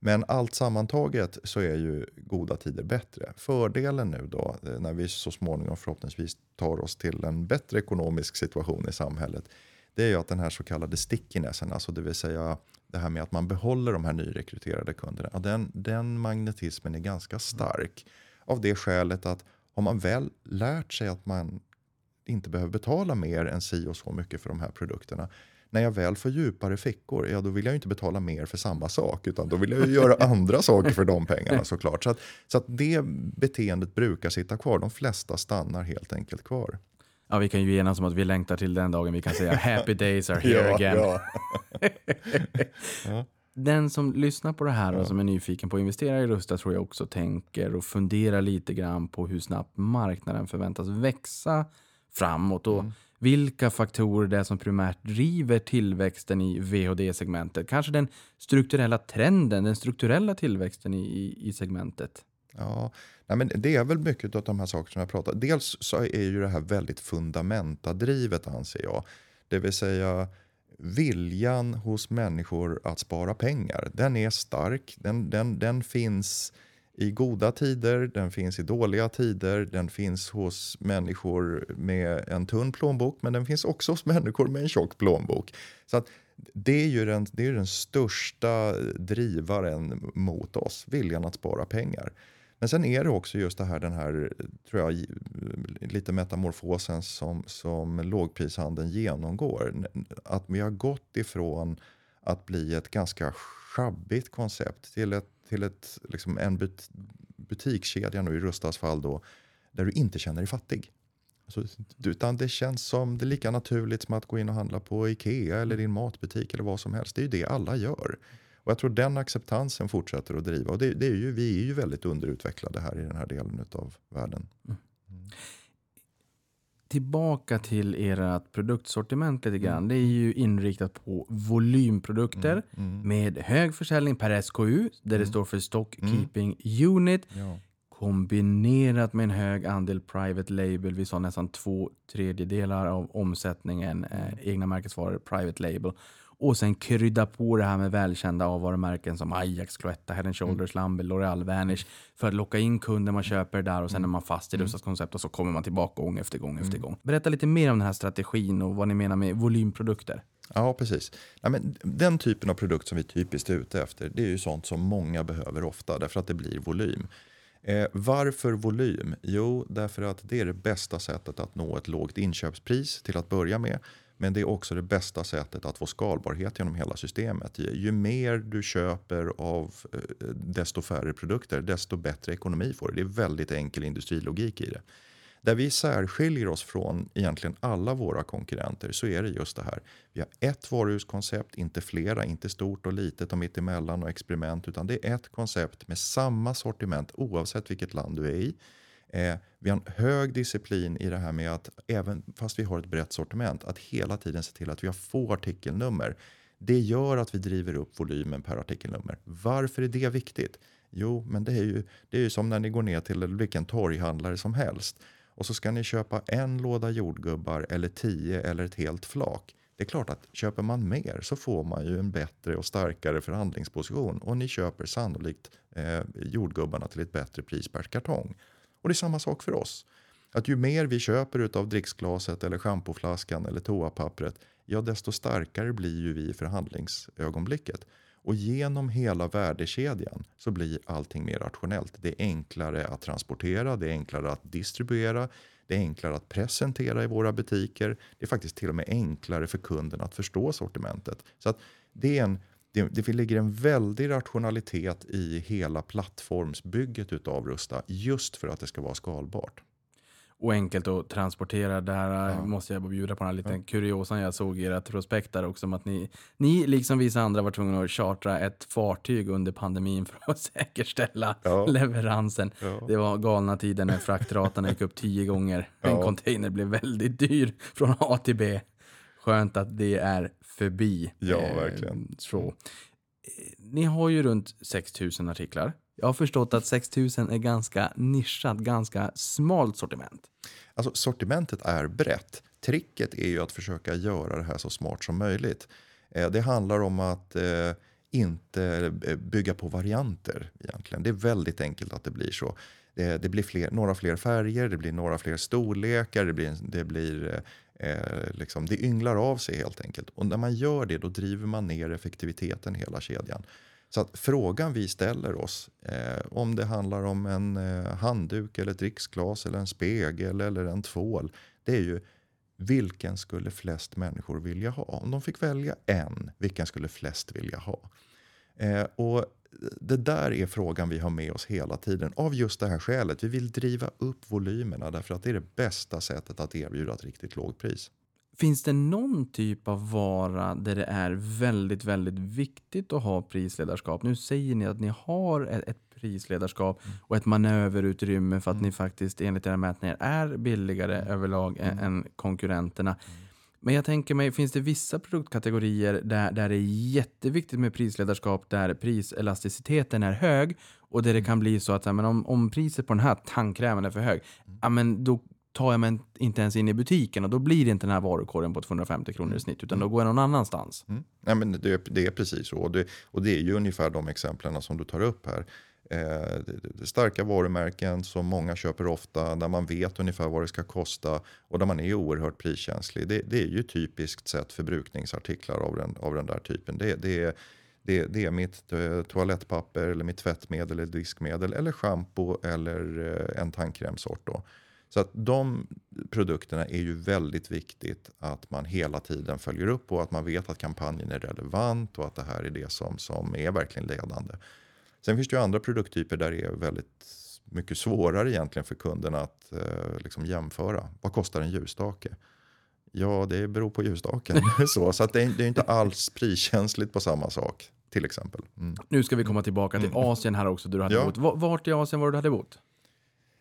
Men allt sammantaget så är ju goda tider bättre. Fördelen nu då, eh, när vi så småningom förhoppningsvis tar oss till en bättre ekonomisk situation i samhället, det är ju att den här så kallade stickinessen, alltså det vill säga det här med att man behåller de här nyrekryterade kunderna, den, den magnetismen är ganska stark. Av det skälet att har man väl lärt sig att man inte behöver betala mer än si och så mycket för de här produkterna, när jag väl får djupare fickor, ja då vill jag inte betala mer för samma sak, utan då vill jag göra [LAUGHS] andra saker för de pengarna såklart. Så att, så att det beteendet brukar sitta kvar. De flesta stannar helt enkelt kvar. Ja, vi kan ju enas om att vi längtar till den dagen vi kan säga happy days are here [LAUGHS] ja, again. Ja. [LAUGHS] ja. Den som lyssnar på det här och som är nyfiken på att investera i Rusta tror jag också tänker och funderar lite grann på hur snabbt marknaden förväntas växa framåt. Och mm vilka faktorer det är som primärt driver tillväxten i VHD-segmentet. Kanske den strukturella trenden, den strukturella tillväxten i, i segmentet. Ja, nej men det är väl mycket av de här sakerna som jag pratar Dels så är ju det här väldigt fundamentadrivet anser jag. Det vill säga viljan hos människor att spara pengar. Den är stark. Den, den, den finns i goda tider, den finns i dåliga tider, den finns hos människor med en tunn plånbok men den finns också hos människor med en tjock plånbok. Så att det är ju den, det är den största drivaren mot oss, viljan att spara pengar. Men sen är det också just det här, den här tror jag, lite metamorfosen som, som lågprishandeln genomgår. Att vi har gått ifrån att bli ett ganska schabbigt koncept till ett till ett, liksom en but, butikskedja nu i Rustas fall då, där du inte känner dig fattig. Alltså, utan det känns som det är lika naturligt som att gå in och handla på Ikea eller din matbutik eller vad som helst. Det är ju det alla gör. Och jag tror den acceptansen fortsätter att driva. Och det, det är ju, vi är ju väldigt underutvecklade här i den här delen av världen. Mm tillbaka till ert produktsortiment lite grann. Mm. Det är ju inriktat på volymprodukter mm. Mm. med hög försäljning per SKU, där det mm. står för Stock mm. Keeping Unit. Ja. Kombinerat med en hög andel private label. Vi sa nästan två tredjedelar av omsättningen, eh, egna märkesvaror, private label. Och sen krydda på det här med välkända avvarumärken som Ajax, Cloetta, Head Shoulders, Lambe, L'Oreal, Vanish för att locka in kunder. Man köper där och sen är man fast i Rustas koncept och så kommer man tillbaka gång efter gång efter gång. Berätta lite mer om den här strategin och vad ni menar med volymprodukter. Ja, precis. Ja, men den typen av produkt som vi typiskt är ute efter, det är ju sånt som många behöver ofta, därför att det blir volym. Eh, varför volym? Jo, därför att det är det bästa sättet att nå ett lågt inköpspris till att börja med. Men det är också det bästa sättet att få skalbarhet genom hela systemet. Ju, mer du köper av eh, desto färre produkter, desto bättre ekonomi får du. Det är väldigt enkel industrilogik i det. Där vi särskiljer oss från egentligen alla våra konkurrenter så är det just det här. Vi har ett varuhuskoncept, inte flera, inte stort och litet och mittemellan och experiment, utan det är ett koncept med samma sortiment oavsett vilket land du är i. Eh, vi har en hög disciplin i det här med att även fast vi har ett brett sortiment, att hela tiden se till att vi har få artikelnummer. Det gör att vi driver upp volymen per artikelnummer. Varför är det viktigt? Jo, men det är ju, det är ju som när ni går ner till vilken torghandlare som helst och så ska ni köpa en låda jordgubbar eller tio eller ett helt flak. Det är klart att köper man mer så får man ju en bättre och starkare förhandlingsposition och ni köper sannolikt eh, jordgubbarna till ett bättre pris per kartong. Och det är samma sak för oss. Att ju mer vi köper av dricksglaset eller schampoflaskan eller toapappret, ja desto starkare blir ju vi i förhandlingsögonblicket. Och genom hela värdekedjan så blir allting mer rationellt. Det är enklare att transportera, det är enklare att distribuera, det är enklare att presentera i våra butiker. Det är faktiskt till och med enklare för kunden att förstå sortimentet. Så att det, är en, det, det ligger en väldig rationalitet i hela plattformsbygget utav Rusta just för att det ska vara skalbart. och enkelt att transportera. Där eh, måste jag bjuda på den här liten kuriosan jag såg i ert prospekt där också om att ni, ni liksom vissa andra var tvungna att chartra ett fartyg under pandemin för att [LAUGHS] säkerställa Ja. leveransen. Ja. Det var galna tider när fraktraterna gick upp tio gånger. En Ja. container blev väldigt dyr från A till B. Skönt att det är förbi. Ja, Eh, verkligen. Så. Eh, Ni har ju runt 6000 artiklar. Jag har förstått att 6000 är ganska nischat, ganska smalt sortiment. Alltså sortimentet är brett. Tricket är ju att försöka göra det här så smart som möjligt. Eh, det handlar om att eh, inte bygga på varianter egentligen. Det är väldigt enkelt att det blir så. Det, det blir fler, några fler färger, det blir några fler storlekar, det blir, det blir eh, liksom, det ynglar av sig helt enkelt. Och när man gör det då driver man ner effektiviteten i hela kedjan. Så att frågan vi ställer oss, eh, om det handlar om en eh, handduk eller ett dricksglas eller en spegel eller en tvål, det är ju vilken skulle flest människor vilja ha? Om de fick välja en, vilken skulle flest vilja ha? Eh, och det där är frågan vi har med oss hela tiden av just det här skälet. Vi vill driva upp volymerna därför att det är det bästa sättet att erbjuda ett riktigt lågpris. Finns det någon typ av vara där det är väldigt, väldigt viktigt att ha prisledarskap? Nu säger ni att ni har ett, ett prisledarskap och ett manöverutrymme för att ni faktiskt enligt era mätningar är billigare överlag ä- än konkurrenterna. Men jag tänker mig, finns det vissa produktkategorier där, där det är jätteviktigt med prisledarskap, där priselasticiteten är hög och där det kan bli så att men om, om priset på den här tandkrämen är för hög, ja, men då tar jag mig inte ens in i butiken och då blir det inte den här varukorgen på 250 kronor i snitt, utan då går jag någon annanstans. Mm. Nej, men det, det är precis så. Och det, och det är ju ungefär de exemplen som du tar upp här. Eh, starka varumärken som många köper ofta, där man vet ungefär vad det ska kosta och där man är oerhört priskänslig. Det, det är ju typiskt sett förbrukningsartiklar av den, av den där typen. Det, det, är, det, det är mitt eh, toalettpapper, eller mitt tvättmedel, eller diskmedel, eller schampo eller eh, en tandkrämsort. Då. Så att de produkterna är ju väldigt viktigt att man hela tiden följer upp och att man vet att kampanjen är relevant och att det här är det som, som är verkligen ledande. Sen finns det ju andra produkttyper där det är väldigt mycket svårare egentligen för kunden att eh, liksom jämföra. Vad kostar en ljusstake? Ja, det beror på ljusstaken. [LAUGHS] så så att det, är, det är inte alls priskänsligt på samma sak, till exempel. Mm. Nu ska vi komma tillbaka till Asien här också, där du hade Ja. bott. Va- Vart i Asien var du hade bott?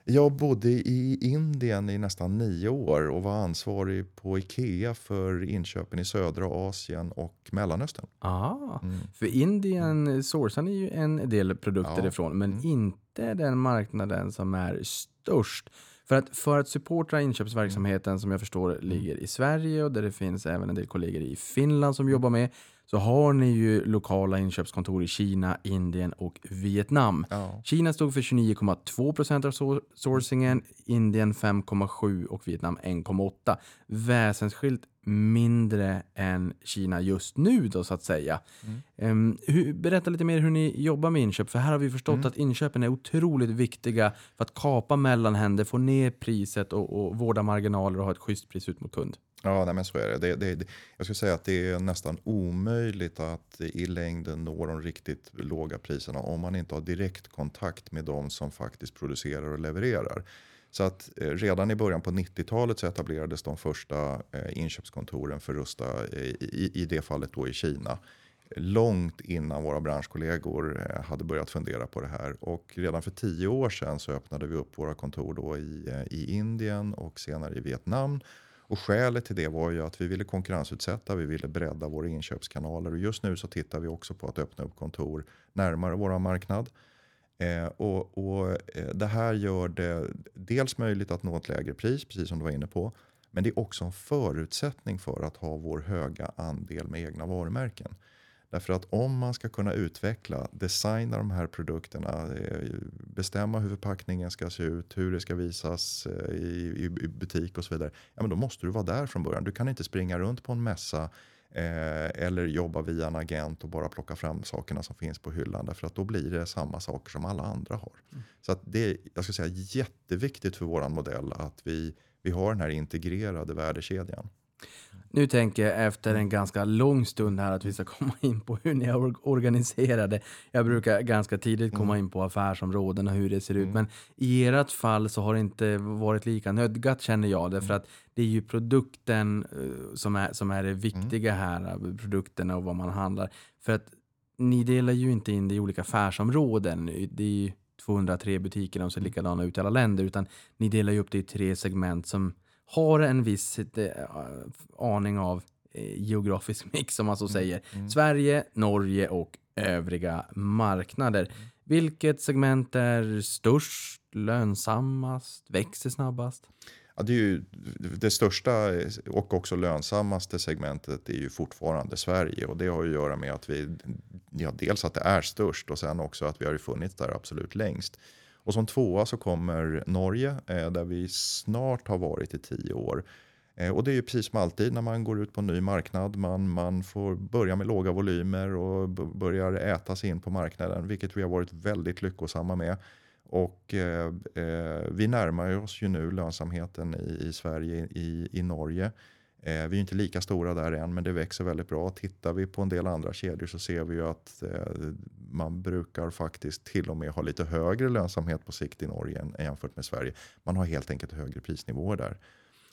Jag bodde i Indien i nästan nio år och var ansvarig på Ikea för inköpen i södra Asien och Mellanöstern. Ah, för Indien sourcar ni ju en del produkter Ja. ifrån, men inte den marknaden som är störst. För att, för att supporta inköpsverksamheten som jag förstår ligger i Sverige och där det finns även en del kollegor i Finland som jobbar med, så har ni ju lokala inköpskontor i Kina, Indien och Vietnam. Ja. Kina stod för 29,2 procent av sourcingen, Indien 5,7 och Vietnam 1,8. Väsensskilt mindre än Kina just nu då så att säga. Ehm, hur, berätta lite mer hur ni jobbar med inköp, för här har vi förstått att inköpen är otroligt viktiga för att kapa mellanhänder, få ner priset och, och vårda marginaler och ha ett schysst pris ut mot kund. Ja, nej, men så är det. Det, det, det. Jag skulle säga att det är nästan omöjligt att i längden nå de riktigt låga priserna om man inte har direkt kontakt med de som faktiskt producerar och levererar. Så att eh, redan i början på 90-talet så etablerades de första eh, inköpskontoren för Rusta i, i, i det fallet då i Kina. Långt innan våra branschkollegor eh, hade börjat fundera på det här. Och redan för tio år sedan så öppnade vi upp våra kontor då i, eh, i Indien och senare i Vietnam. Och skälet till det var ju att vi ville konkurrensutsätta, vi ville bredda våra inköpskanaler och just nu så tittar vi också på att öppna upp kontor närmare vår marknad. Eh, och, och eh, det här gör det dels möjligt att nå ett lägre pris, precis som du var inne på. Men det är också en förutsättning för att ha vår höga andel med egna varumärken. Därför att om man ska kunna utveckla, designa de här produkterna, eh, bestämma hur förpackningen ska se ut, hur det ska visas eh, i, i butik och så vidare. Ja, men då måste du vara där från början. Du kan inte springa runt på en mässa eh, eller jobba via en agent och bara plocka fram sakerna som finns på hyllan. Därför att då blir det samma saker som alla andra har. Så att det är jag ska säga, jätteviktigt för vår modell att vi, vi har den här integrerade värdekedjan. Nu tänker jag efter en ganska lång stund här att vi ska [LAUGHS] komma in på hur ni är or- organiserade. Jag brukar ganska tidigt komma in på affärsområden och hur det ser ut. Men i ert fall så har det inte varit lika nödgat känner jag. Därför att det är ju produkten eh, som är, som är det viktiga här. eh, Produkterna och vad man handlar. För att ni delar ju inte in det i olika affärsområden. Det är ju 203 butiker och ser likadana ut i alla länder. Utan ni delar ju upp det i tre segment som har en viss eh, aning av eh, geografisk mix som man så säger. Sverige, Norge och övriga marknader. Vilket segment är störst, lönsammast, växer snabbast? Ja, det, är ju, det största och också lönsammaste segmentet är ju fortfarande Sverige. Och det har ju att göra med att vi, ja, dels att det är störst och sen också att vi har funnits där absolut längst. Och som tvåa så kommer Norge eh, där vi snart har varit i tio år. Eh, och det är ju precis som alltid när man går ut på en ny marknad. Man, man får börja med låga volymer och börjar äta sig in på marknaden, vilket vi har varit väldigt lyckosamma med. Och eh, eh vi närmar oss ju nu lönsamheten i, i Sverige, i, i Norge. Eh, vi är inte lika stora där än, men det växer väldigt bra. Tittar vi på en del andra kedjor så ser vi ju att eh, man brukar faktiskt till och med ha lite högre lönsamhet på sikt i Norge än, jämfört med Sverige. Man har helt enkelt högre prisnivåer där.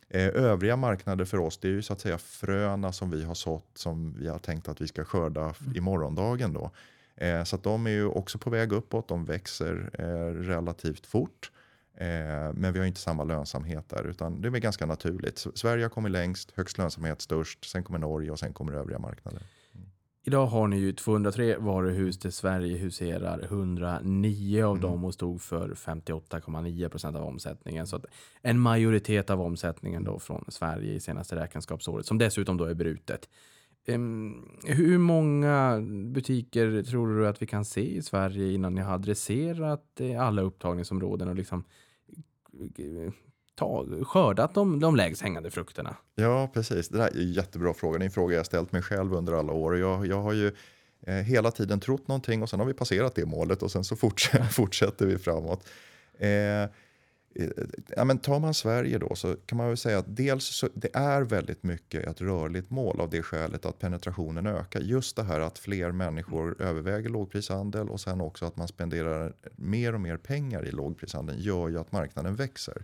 Eh, övriga marknader för oss det är ju så att säga fröna som vi har sått som vi har tänkt att vi ska skörda f- i morgondagen. Då. Så att de är ju också på väg uppåt, de växer relativt fort. Eh, men vi har inte samma lönsamhet där utan det är väl ganska naturligt. Sverige har kommit längst, högst lönsamhet störst, sen kommer Norge och sen kommer övriga marknader. Idag har ni ju 203 varuhus där Sverige huserar 109 av dem och stod för 58,9 procent av omsättningen. Så en majoritet av omsättningen då från Sverige i senaste räkenskapsåret, som dessutom då är brutet. Hur många butiker tror du att vi kan se i Sverige innan ni har adresserat eh, alla upptagningsområden och liksom ta, skördat de, de lägst hängande frukterna? Ja, precis. Det där är en jättebra fråga. Det är en fråga jag ställt mig själv under alla år. Jag, jag har ju eh, hela tiden trott någonting och sen har vi passerat det målet och sen så fortsätter, [LAUGHS] fortsätter vi framåt. Eh, ja, men tar man Sverige då så kan man väl säga att dels så det är väldigt mycket ett rörligt mål av det skälet att penetrationen ökar. Just det här att fler människor överväger lågprishandel och sen också att man spenderar mer och mer pengar i lågprishandeln gör ju att marknaden växer.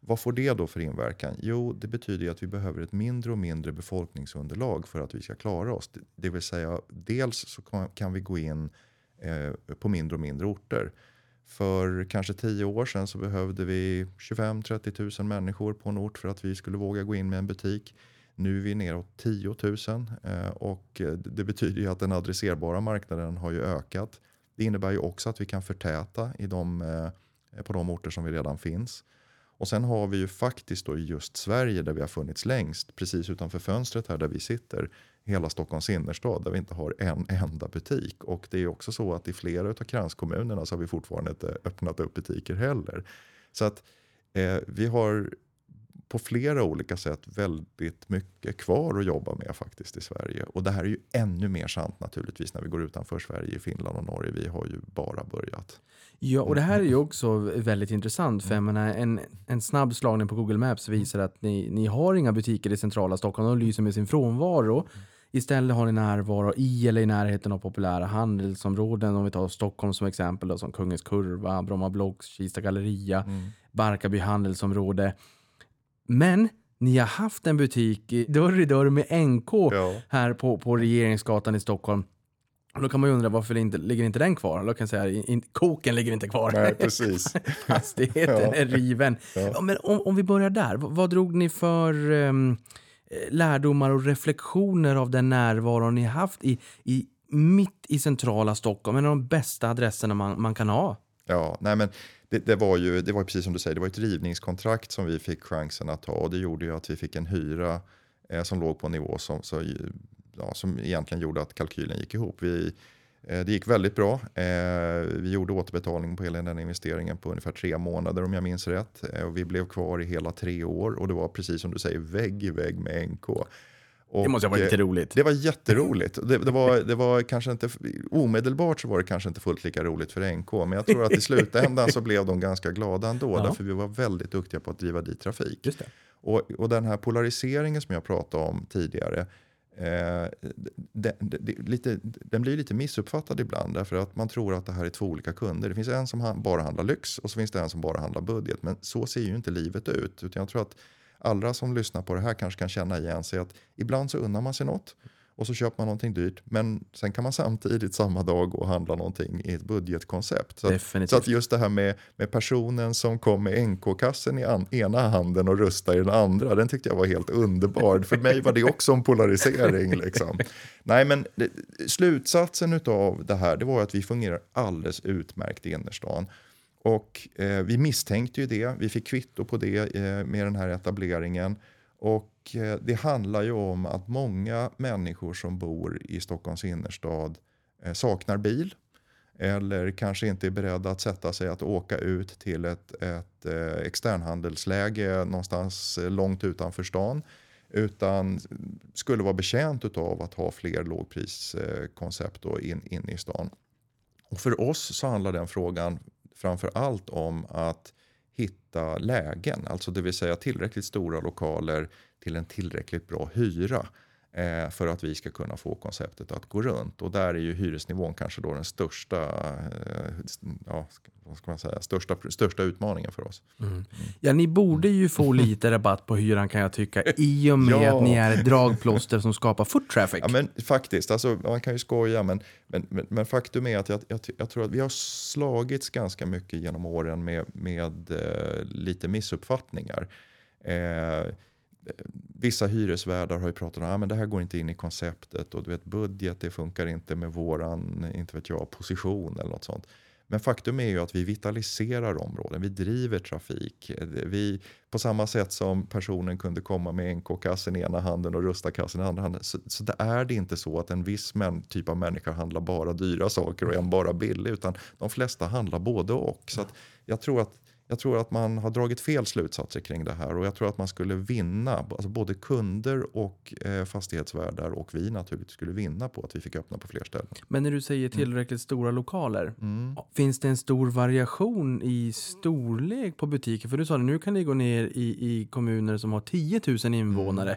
Vad får det då för inverkan? Jo, det betyder ju att vi behöver ett mindre och mindre befolkningsunderlag för att vi ska klara oss. Det- vill säga, dels så kan- kan vi gå in eh, på mindre och mindre orter. För kanske tio år sedan så behövde vi 25-30 000 människor på en ort för att vi skulle våga gå in med en butik. Nu är vi neråt 10 000 och eh, det betyder ju att den adresserbara marknaden har ju ökat. Det innebär ju också att vi kan förtäta i de, eh, på de orter som vi redan finns. Och sen har vi ju faktiskt då i just Sverige där vi har funnits längst, precis utanför fönstret här där vi sitter, hela Stockholms innerstad där vi inte har en enda butik. Och det är också så att i flera av kranskommunerna så har vi fortfarande inte öppnat upp butiker heller. Så att eh, vi har på flera olika sätt väldigt mycket kvar att jobba med faktiskt i Sverige. Och det här är ju ännu mer sant naturligtvis när vi går utanför Sverige, i Finland och Norge. Vi har ju bara börjat. Ja, och det här är ju också väldigt intressant för jag menar, en, en snabb slagning på Google Maps visar att ni, ni har inga butiker i centrala Stockholm, de lyser med sin frånvaro. Istället har ni närvaro i eller i närheten av populära handelsområden. Om vi tar Stockholm som exempel, då, som Kungens Kurva, Bromma Blocks, Kista Galleria, Barkarby handelsområde. Men ni har haft en butik dörr i dörr med NK Ja. här på, på Regeringsgatan i Stockholm. Och då kan man ju undra varför inte, ligger inte den kvar? Då kan jag säga, in, koken ligger inte kvar. Nej, precis. [LAUGHS] Fastigheten Ja. är riven. Ja, men om, om vi börjar där, vad, vad drog ni för eh, lärdomar och reflektioner av den närvaro ni haft i, i mitt i centrala Stockholm? En av de bästa adresserna man, man kan ha. Ja, nej men det, det, var ju, det var precis som du säger, det var ett rivningskontrakt som vi fick chansen att ta och det gjorde ju att vi fick en hyra eh, som låg på en nivå som, så, ja, som egentligen gjorde att kalkylen gick ihop. Vi, eh, det gick väldigt bra. Eh, vi gjorde återbetalning på hela den investeringen på ungefär tre månader om jag minns rätt. Eh, och vi blev kvar i hela tre år och det var precis som du säger vägg i vägg med NK. Och, Det måste ha varit lite roligt. det var jätteroligt. Det, det, var, det var kanske inte, omedelbart så var det kanske inte fullt lika roligt för NK, men jag tror att i slutändan så blev de ganska glada ändå, Ja. därför vi var väldigt duktiga på att driva dit trafik. Och, och den här polariseringen som jag pratade om tidigare, eh, det, lite, den blir lite missuppfattad ibland därför att man tror att det här är två olika kunder. Det finns en som bara handlar lyx och så finns det en som bara handlar budget. Men så ser ju inte livet ut. Utan jag tror att alla som lyssnar på det här kanske kan känna igen sig att ibland så unnar man sig något och så köper man någonting dyrt. Men sen kan man samtidigt samma dag gå och handla någonting i ett budgetkoncept. Så att, så att just det här med, med personen som kom med NK-kassen i an, ena handen och röstade i den andra, den tyckte jag var helt underbar. För mig var det också en polarisering. Liksom. Nej, men det, slutsatsen av det här det var att vi fungerar alldeles utmärkt i innerstan. Och eh, vi misstänkte ju det, vi fick kvitto på det eh, med den här etableringen. Och eh, det handlar ju om att många människor som bor i Stockholms innerstad eh, saknar bil eller kanske inte är beredda att sätta sig att åka ut till ett, ett eh, externhandelsläge någonstans långt utanför stan utan skulle vara betjänt av att ha fler lågpriskoncept inne in, in i stan. Och för oss så handlar den frågan framför allt om att hitta lägen, alltså det vill säga tillräckligt stora lokaler till en tillräckligt bra hyra för att vi ska kunna få konceptet att gå runt. Och där är ju hyresnivån kanske då den största, eh, ja, vad ska man säga, största, största utmaningen för oss. Ja, ni borde ju få lite [LAUGHS] rabatt på hyran kan jag tycka i och med [LAUGHS] Ja. att ni är ett dragplåster som skapar foot traffic. Ja, men faktiskt, alltså, man kan ju skoja, men, men, men, men faktum är att jag, jag, jag tror att vi har slagits ganska mycket genom åren med, med eh, lite missuppfattningar. Eh, Eh, vissa hyresvärdar har ju pratat om att ah, men det här går inte in i konceptet och du vet budget det funkar inte med våran inte vet jag, position eller något sånt. Men faktum är ju att vi vitaliserar områden, vi driver trafik. Eh, vi, på samma sätt som personen kunde komma med NK-kassen i ena handen och Rusta-kassen i andra handen. Så, så det är det inte så att en viss män, typ av människa handlar bara dyra saker och en bara billig. Utan de flesta handlar både och. Så att jag tror att jag tror att man har dragit fel slutsatser kring det här och jag tror att man skulle vinna, alltså både kunder och eh, fastighetsvärdar och vi naturligtvis skulle vinna på att vi fick öppna på fler ställen. Men när du säger tillräckligt stora lokaler, finns det en stor variation i storlek på butiker? För du sa det, nu kan ni gå ner i, i kommuner som har 10 000 invånare.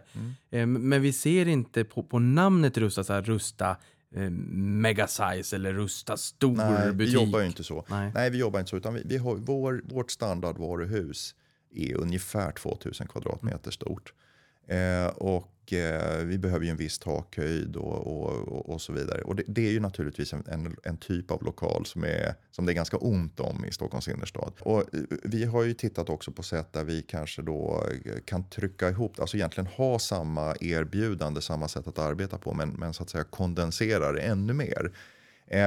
Eh, Men vi ser inte på, på namnet Rusta, så här, Rusta eh, Megasize eller Rusta stor Nej, butik. vi jobbar ju inte så. Nej. Nej, vi jobbar inte så. Utan vi, vi har, vår, vårt standardvaruhus är ungefär 2000 kvadratmeter stort. Eh, och Eh, vi behöver ju en viss takhöjd och, och, och, och så vidare. Och det, det är ju naturligtvis en, en, en typ av lokal som, är, som det är ganska ont om i Stockholms innerstad. Och eh, vi har ju tittat också på sätt där vi kanske då eh, kan trycka ihop, alltså egentligen ha samma erbjudande, samma sätt att arbeta på, men, men så att säga kondensera det ännu mer.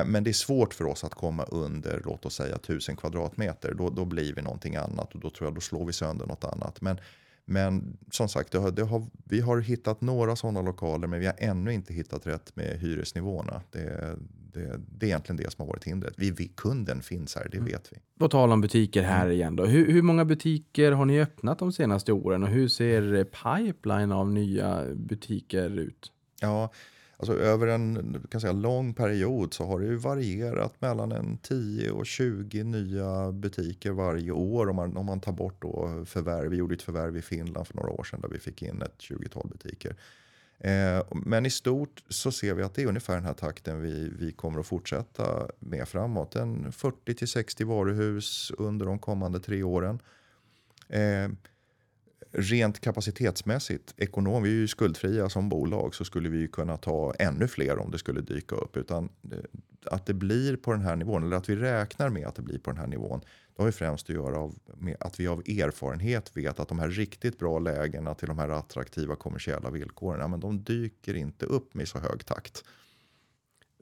Men det är svårt för oss att komma under, låt oss säga 1000 kvadratmeter. Då, då blir vi någonting annat och då tror jag då slår vi sönder något annat. Men, men som sagt, det har, det har, vi har hittat några sådana lokaler men vi har ännu inte hittat rätt med hyresnivåerna. Det, det, det är egentligen det som har varit hindret. Vi, vi, kunden finns här, det Mm. vet vi. På tal om butiker här Mm. igen då. Hur, hur många butiker har ni öppnat de senaste åren och hur ser eh, pipeline av nya butiker ut? Ja, alltså över en kan säga, lång period så har det ju varierat mellan en 10 och 20 nya butiker varje år om man, om man tar bort då förvärv. Vi gjorde ett förvärv i Finland för några år sedan där vi fick in ett 20-tal butiker. Eh, men i stort så ser vi att det är ungefär den här takten vi, vi kommer att fortsätta med framåt. En 40 till 60 varuhus under de kommande tre åren. Eh, rent kapacitetsmässigt, ekonom, vi är ju skuldfria som bolag, så skulle vi ju kunna ta ännu fler om det skulle dyka upp. Utan eh, att det blir på den här nivån, eller att vi räknar med att det blir på den här nivån, det har ju främst att göra av, med att vi av erfarenhet vet att de här riktigt bra lägena till de här attraktiva kommersiella villkoren, ja, men de dyker inte upp med så hög takt.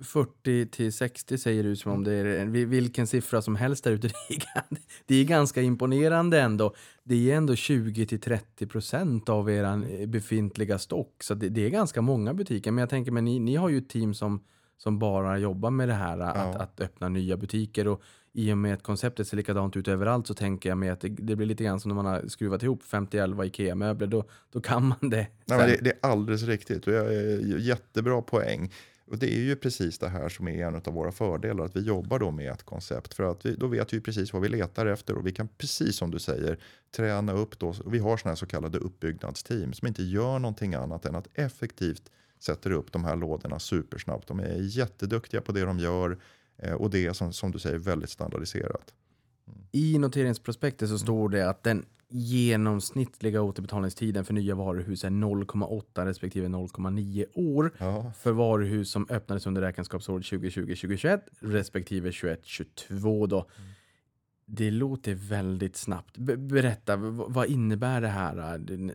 40 till 60 säger du som om det är en- vilken siffra som helst där ute. [LAUGHS] Det är ganska imponerande ändå. Det är ändå 20 till 30 procent av er befintliga stock. Så det, är ganska många butiker. Men jag tänker, men ni, ni har ju ett team som, som bara jobbar med det här att, Ja. att öppna nya butiker. Och i och med att konceptet ser likadant ut överallt så tänker jag mig att det, det blir lite grann som när man har skruvat ihop 50-11 IKEA-möbler. Då, då kan man det. Nej, det, det är alldeles riktigt och jag är jättebra poäng. Och det är ju precis det här som är en av våra fördelar, att vi jobbar då med ett koncept. För att vi, då vet vi precis vad vi letar efter och vi kan precis som du säger träna upp då. Vi har sådana här så kallade uppbyggnadsteam som inte gör någonting annat än att effektivt sätter upp de här lådorna supersnabbt. De är jätteduktiga på det de gör eh, och det är som, som du säger väldigt standardiserat. Mm. I noteringsprospektet så står det att den genomsnittliga återbetalningstiden för nya varuhus är 0,8 respektive 0,9 år Ja. för varuhus som öppnades under räkenskapsåret 2020-2021 respektive 21-22 då. Det låter väldigt snabbt. Berätta, vad innebär det här? Äh,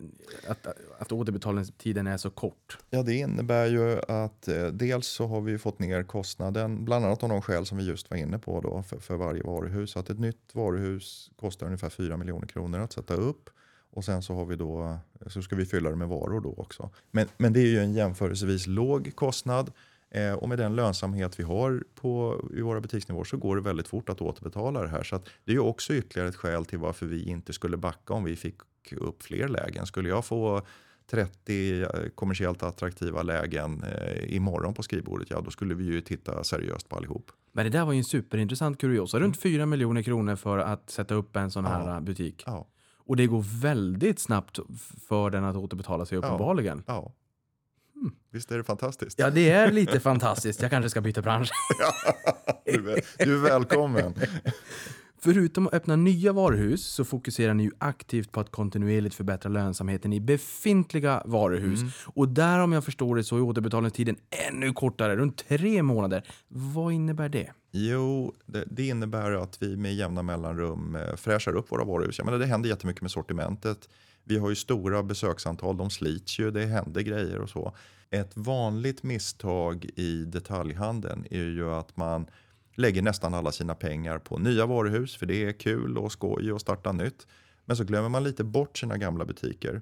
att, att återbetalningstiden är så kort? Ja, det innebär ju att eh, dels så har vi fått ner kostnaden, bland annat av de skäl som vi just var inne på då, för, för varje varuhus. Att ett nytt varuhus kostar ungefär 4 miljoner kronor att sätta upp. Och sen så, har vi då, så ska vi fylla det med varor då också. Men, men det är ju en jämförelsevis låg kostnad. Eh, och med den lönsamhet vi har på, i våra butiksnivåer så går det väldigt fort att återbetala det här. Så det är ju också ytterligare ett skäl till varför vi inte skulle backa om vi fick upp fler lägen. Skulle jag få 30 eh, kommersiellt attraktiva lägen eh, imorgon på skrivbordet, ja då skulle vi ju titta seriöst på allihop. Men det där var ju en superintressant kuriosa. Runt 4 miljoner kronor för att sätta upp en sån här Ja. äh, butik. Ja, Och det går väldigt snabbt för den att återbetala sig uppenbarligen. ja. Visst är det fantastiskt? Ja, det är lite fantastiskt. Jag kanske ska byta bransch. [LAUGHS] Du, är, du är välkommen. Förutom att öppna nya varuhus så fokuserar ni ju aktivt på att kontinuerligt förbättra lönsamheten i befintliga varuhus. Och där om jag förstår det så är återbetalningstiden ännu kortare, runt tre månader. Vad innebär det? Jo, det, det innebär att vi med jämna mellanrum eh, fräschar upp våra varuhus. Jag menar, det händer jättemycket med sortimentet. Vi har ju stora besöksantal, de slits ju, det händer grejer och så. Ett vanligt misstag i detaljhandeln är ju att man lägger nästan alla sina pengar på nya varuhus, för det är kul och skoj att starta nytt. Men så glömmer man lite bort sina gamla butiker.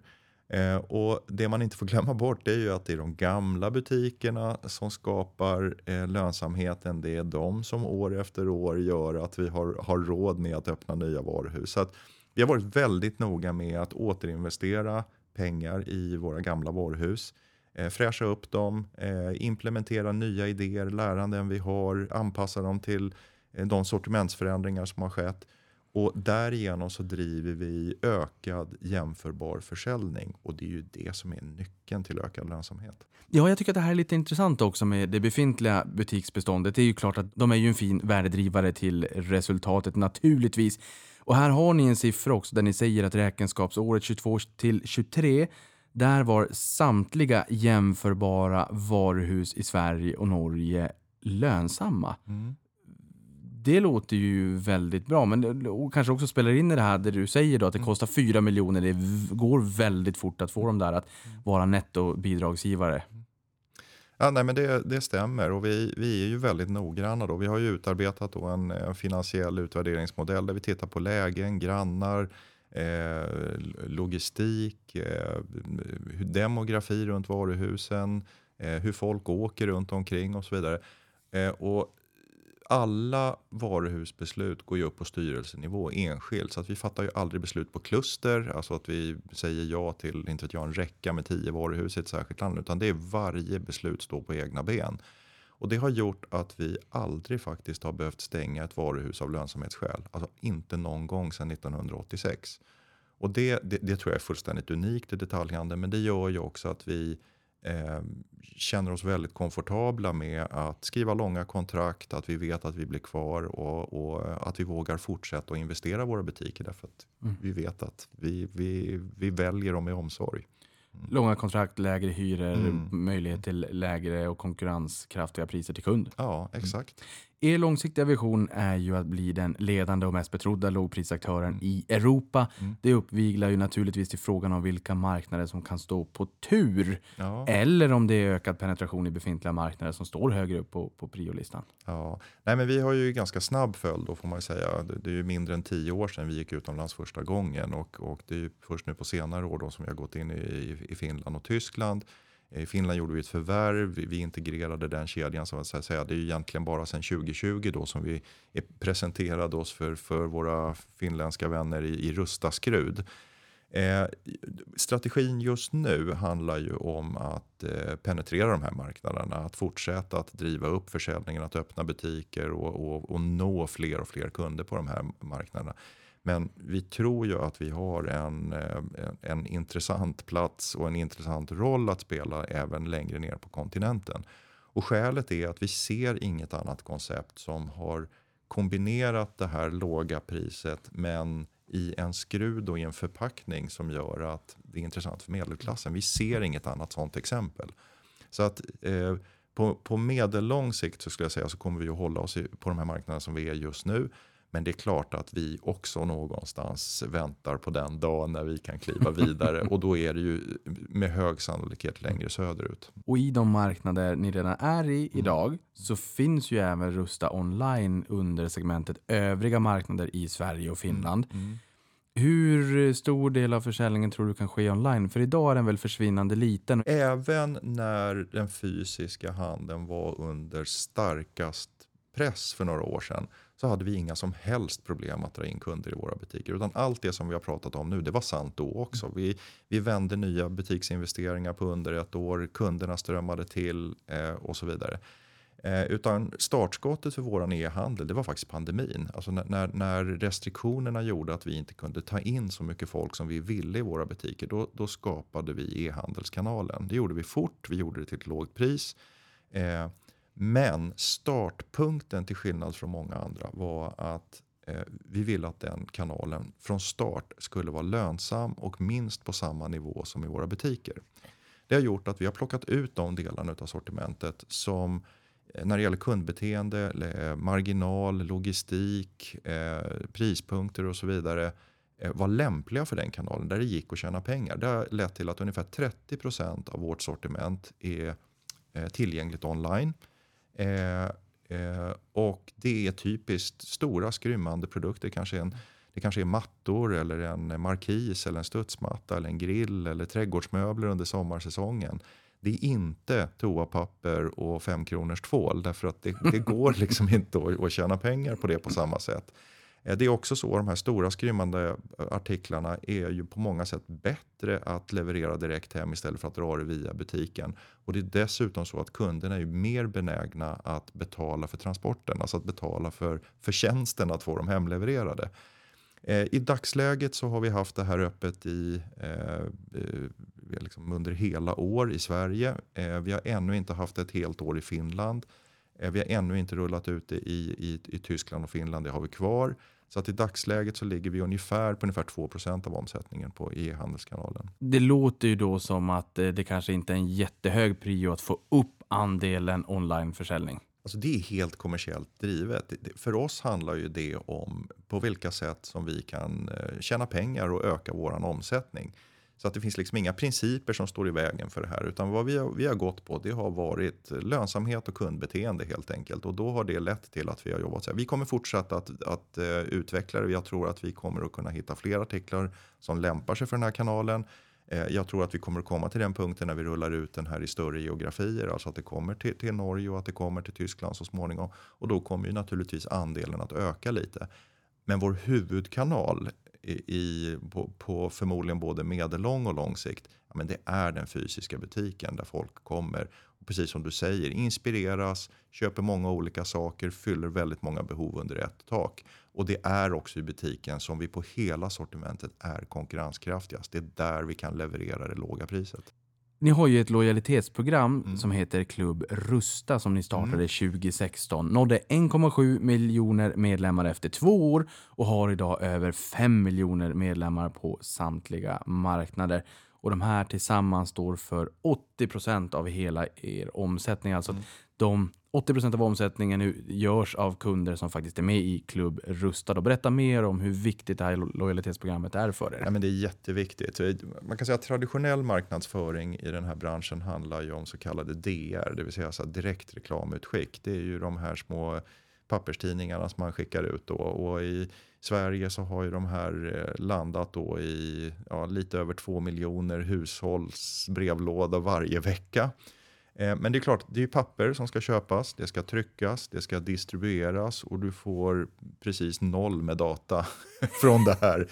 Eh, och det man inte får [LAUGHS] glömma bort det är ju att det är de gamla butikerna som skapar eh, lönsamheten. Det är de som år efter år gör att vi har, har råd med att öppna nya varuhus. Så att vi har varit väldigt noga med att återinvestera pengar i våra gamla varuhus. Eh, fräscha upp dem, eh, implementera nya idéer, läranden vi har, anpassa dem till eh, de sortimentsförändringar som har skett. Och därigenom så driver vi ökad jämförbar försäljning och det är ju det som är nyckeln till ökad lönsamhet. Ja, jag tycker att det här är lite intressant också med det befintliga butiksbeståndet. Det är ju klart att de är ju en fin värdedrivare till resultatet naturligtvis. Och här har ni en siffra också där ni säger att räkenskapsåret 22 till 23 där var samtliga jämförbara varuhus i Sverige och Norge lönsamma. Det låter ju väldigt bra, men det och kanske också spelar in i det här där du säger då att det kostar 4 miljoner. Det går väldigt fort att få dem där att vara nettobidragsgivare. Ja, nej, men det, det stämmer och vi, vi är ju väldigt noggranna. Då. Vi har ju utarbetat då en, en finansiell utvärderingsmodell där vi tittar på lägen, grannar, eh, logistik, eh, demografi runt varuhusen, eh, hur folk åker runt omkring och så vidare. Eh, och alla varuhusbeslut går ju upp på styrelsenivå enskilt. Så att vi fattar ju aldrig beslut på kluster, alltså att vi säger ja till inte vet jag, en räcka med tio varuhus i ett särskilt land. Utan det är varje beslut står på egna ben. Och det har gjort att vi aldrig faktiskt har behövt stänga ett varuhus av lönsamhetsskäl. Alltså inte någon gång sedan 1986. Och det, det, det tror jag är fullständigt unikt i detaljhandeln. Men det gör ju också att vi eh, känner oss väldigt komfortabla med att skriva långa kontrakt, att vi vet att vi blir kvar och, och att vi vågar fortsätta att investera i våra butiker därför att mm. vi vet att vi, vi, vi väljer dem med omsorg. Långa kontrakt, lägre hyror, mm. möjlighet till lägre och konkurrenskraftiga priser till kund. Ja, exakt. Er långsiktiga vision är ju att bli den ledande och mest betrodda lågprisaktören mm. i Europa. Mm. Det uppviglar ju naturligtvis till frågan om vilka marknader som kan stå på tur. Ja. Eller om det är ökad penetration i befintliga marknader som står högre upp på, på priolistan. Ja. Nej, men vi har ju ganska snabb följd då får man säga. Det, det är ju mindre än tio år sedan vi gick utomlands första gången och, och det är ju först nu på senare år då som vi har gått in i, i Finland och Tyskland. Eh, I Finland gjorde vi ett förvärv, vi integrerade den kedjan. Så att säga. Det är egentligen bara sedan 2020 då som vi presenterade oss för, för våra finländska vänner i, i Rusta Skrud. Eh, strategin just nu handlar ju om att eh, penetrera de här marknaderna. Att fortsätta att driva upp försäljningen, att öppna butiker och, och, och nå fler och fler kunder på de här marknaderna. Men vi tror ju att vi har en, eh, en, en, intressant plats och en intressant roll att spela även längre ner på kontinenten. Och skälet är att vi ser inget annat koncept som har kombinerat det här låga priset men i en skrud och i en förpackning som gör att det är intressant för medelklassen. Vi ser inget annat sånt exempel. Så att eh, på, på medellång sikt så skulle jag säga så kommer vi att hålla oss på de här marknaderna som vi är just nu. Men det är klart att vi också någonstans väntar på den dagen när vi kan kliva [LAUGHS] vidare och då är det ju med hög sannolikhet längre söderut. Och i de marknader ni redan är i mm. idag mm. så finns ju även Rusta online under segmentet övriga marknader i Sverige och Finland. Mm. Mm. Hur stor del av försäljningen tror du kan ske online? För idag är den väl försvinnande liten. Även när den fysiska handeln var under starkast press för några år sedan så hade vi inga som helst problem att dra in kunder i våra butiker. Utan allt det som vi har pratat om nu, det var sant då också. Vi, vi vände nya butiksinvesteringar på under ett år, kunderna strömmade till eh, och så vidare. Eh, utan startskottet för vår e-handel det var faktiskt pandemin. Alltså när, när, när, restriktionerna gjorde att vi inte kunde ta in så mycket folk som vi ville i våra butiker, då, då skapade vi e-handelskanalen. Det gjorde vi fort, vi gjorde det till ett lågt pris. Eh, men startpunkten till skillnad från många andra var att eh, vi ville att den kanalen från start skulle vara lönsam och minst på samma nivå som i våra butiker. Det har gjort att vi har plockat ut de delarna av sortimentet som eh, när det gäller kundbeteende, eh, marginal, logistik, eh, prispunkter och så vidare eh, var lämpliga för den kanalen där det gick att tjäna pengar. Det har lett till att ungefär 30% av vårt sortiment är tillgängligt online. Eh, eh, och det är typiskt stora skrymmande produkter. Kanske en, det kanske är mattor eller en markis eller en studsmatta eller en grill eller trädgårdsmöbler under sommarsäsongen. Det är inte toapapper och fem kronors tvål därför att det, det [LAUGHS] går liksom inte att, att tjäna pengar på det på samma sätt. Eh, det är också så, de här stora skrymmande eh, artiklarna är ju på många sätt bättre att leverera direkt hem istället för att dra det via butiken. Och det är dessutom så att kunderna är mer benägna att betala för transporten, alltså att betala för, för tjänsten att få dem hemlevererade. Eh, I dagsläget så har vi haft det här öppet i, eh, liksom under hela år i Sverige. Eh, vi har ännu inte haft ett helt år i Finland. Eh, vi har ännu inte rullat ut det i, i, i Tyskland och Finland, det har vi kvar. Så att i dagsläget så ligger vi ungefär på ungefär 2% av omsättningen på e-handelskanalen. Det låter ju då som att eh, det kanske inte är en jättehög prio att få upp andelen onlineförsäljning. Alltså det är helt kommersiellt drivet. För oss handlar ju det om på vilka sätt som vi kan eh, tjäna pengar och öka vår omsättning. Så att det finns liksom inga principer som står i vägen för det här. Utan vad vi har, vi har gått på det har varit lönsamhet och kundbeteende helt enkelt. Och då har det lett till att vi har jobbat så här. Vi kommer fortsätta att, att uh, utveckla det. Jag tror att vi kommer att kunna hitta fler artiklar som lämpar sig för den här kanalen. Uh, jag tror att vi kommer att komma till den punkten när vi rullar ut den här i större geografier. Alltså att det kommer till, till Norge och att det kommer till Tyskland så småningom. Och då kommer ju naturligtvis andelen att öka lite. Men vår huvudkanal i, på, på, förmodligen både medellång och lång sikt, ja, men det är den fysiska butiken där folk kommer. Och precis som du säger, inspireras, köper många olika saker, fyller väldigt många behov under ett tak. Och det är också i butiken som vi på hela sortimentet är konkurrenskraftigast. Det är där vi kan leverera det låga priset. Ni har ju ett lojalitetsprogram mm. som heter Klubb Rusta som ni startade mm. 2016. Nådde 1,7 miljoner medlemmar efter två år och har idag över 5 miljoner medlemmar på samtliga marknader. Och de här tillsammans står för 80 procent av hela er omsättning. Alltså mm. de 80 procent av omsättningen görs av kunder som faktiskt är med i Klubb Rustad. berätta mer om hur viktigt det här lojalitetsprogrammet är för er. Ja, men det är jätteviktigt. Eh, man kan säga att traditionell marknadsföring i den här branschen handlar ju om så kallade DR, det vill säga så direkt reklamutskick. Det är ju de här små papperstidningarna som man skickar ut. Då. Och i Sverige så har ju de här eh, landat då i ja, lite över två miljoner hushålls brevlåda varje vecka. Eh, men det är klart, det är papper som ska köpas, det ska tryckas, det ska distribueras och du får precis noll med data [LAUGHS] från det här.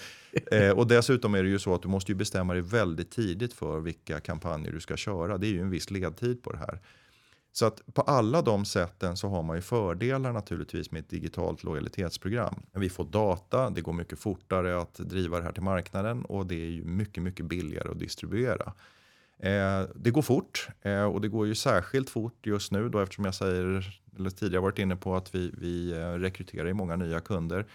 Eh, och dessutom är det ju så att du måste bestämma dig väldigt tidigt för vilka kampanjer du ska köra. Det är ju en viss ledtid på det här. Så att på alla de sätten så har man ju fördelar naturligtvis med ett digitalt lojalitetsprogram. Vi får data, det går mycket fortare att driva det här till marknaden och det är ju mycket, mycket billigare att distribuera. Eh, det går fort eh, och det går ju särskilt fort just nu då eftersom jag säger, eller tidigare varit inne på att vi, vi eh, rekryterar många nya kunder.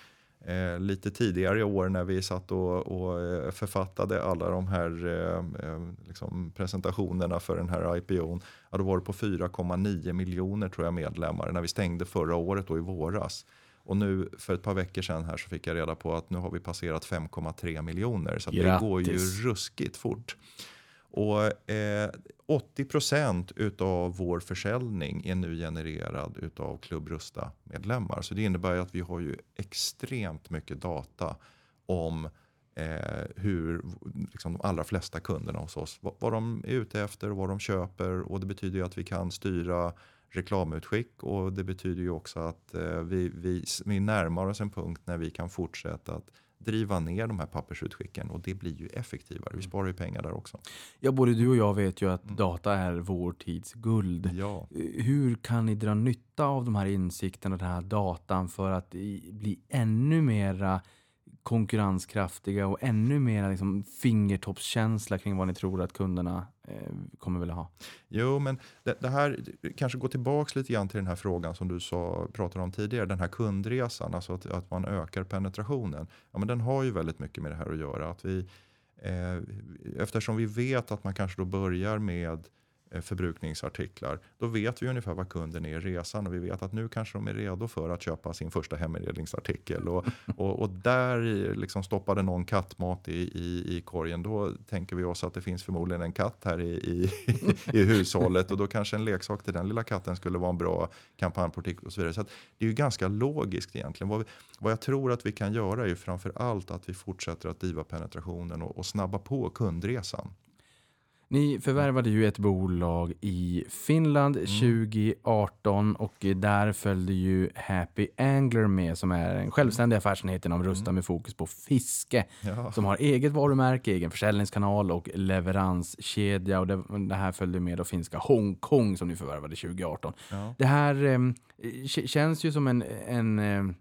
Eh, lite tidigare i år när vi satt och, och författade alla de här eh, liksom presentationerna för den här IPOn. Ja, då var det på 4,9 miljoner tror jag medlemmar när vi stängde förra året då i våras. Och nu för ett par veckor sedan här så fick jag reda på att nu har vi passerat 5,3 miljoner. Så det går ju ruskigt fort. Och eh, 80 procent av vår försäljning är nu genererad utav Klubb Rusta-medlemmar. Så det innebär att vi har ju extremt mycket data om eh, hur liksom, de allra flesta kunderna hos oss, vad, vad de är ute efter och vad de köper. Och det betyder ju att vi kan styra reklamutskick och det betyder ju också att eh, vi, vi, vi närmar oss en punkt när vi kan fortsätta att driva ner de här pappersutskicken och det blir ju effektivare. Vi sparar ju pengar där också. Ja, både du och jag vet ju att mm. data är vår tids guld. Ja. Hur kan ni dra nytta av de här insikterna den här datan för att bli ännu mera konkurrenskraftiga och ännu mer liksom fingertoppskänsla kring vad ni tror att kunderna eh, kommer vilja ha? Jo, men det, det, här kanske går tillbaka lite grann till den här frågan som du sa, pratade om tidigare, den här kundresan, alltså att, att man ökar penetrationen. Ja, men den har ju väldigt mycket med det här att göra. Att vi, eh, eftersom vi vet att man kanske då börjar med Eh, förbrukningsartiklar. Då vet vi ungefär vad kunden är i resan och vi vet att nu kanske de är redo för att köpa sin första heminredningsartikel. Och, [LAUGHS] och, och där liksom stoppade någon kattmat i, i, i korgen. Då tänker vi oss att det finns förmodligen en katt här i, i, [LAUGHS] i hushållet och då kanske en leksak till den lilla katten skulle vara en bra kampanjpolitik och så vidare. Så det är ju ganska logiskt egentligen. Vad, vi, vad jag tror att vi kan göra är ju framför allt att vi fortsätter att driva penetrationen och, och snabba på kundresan. Ni förvärvade ju ett bolag i Finland mm. 2018 och där följde ju Happy Angler med som är en självständig affärsenhet inom Rusta mm. med fokus på fiske. Ja. Som har eget varumärke, egen försäljningskanal och leveranskedja. Och det, det här följde med då finska Hongkong som ni förvärvade 2018. Ja. Det här eh, känns ju som en, en, en, eh,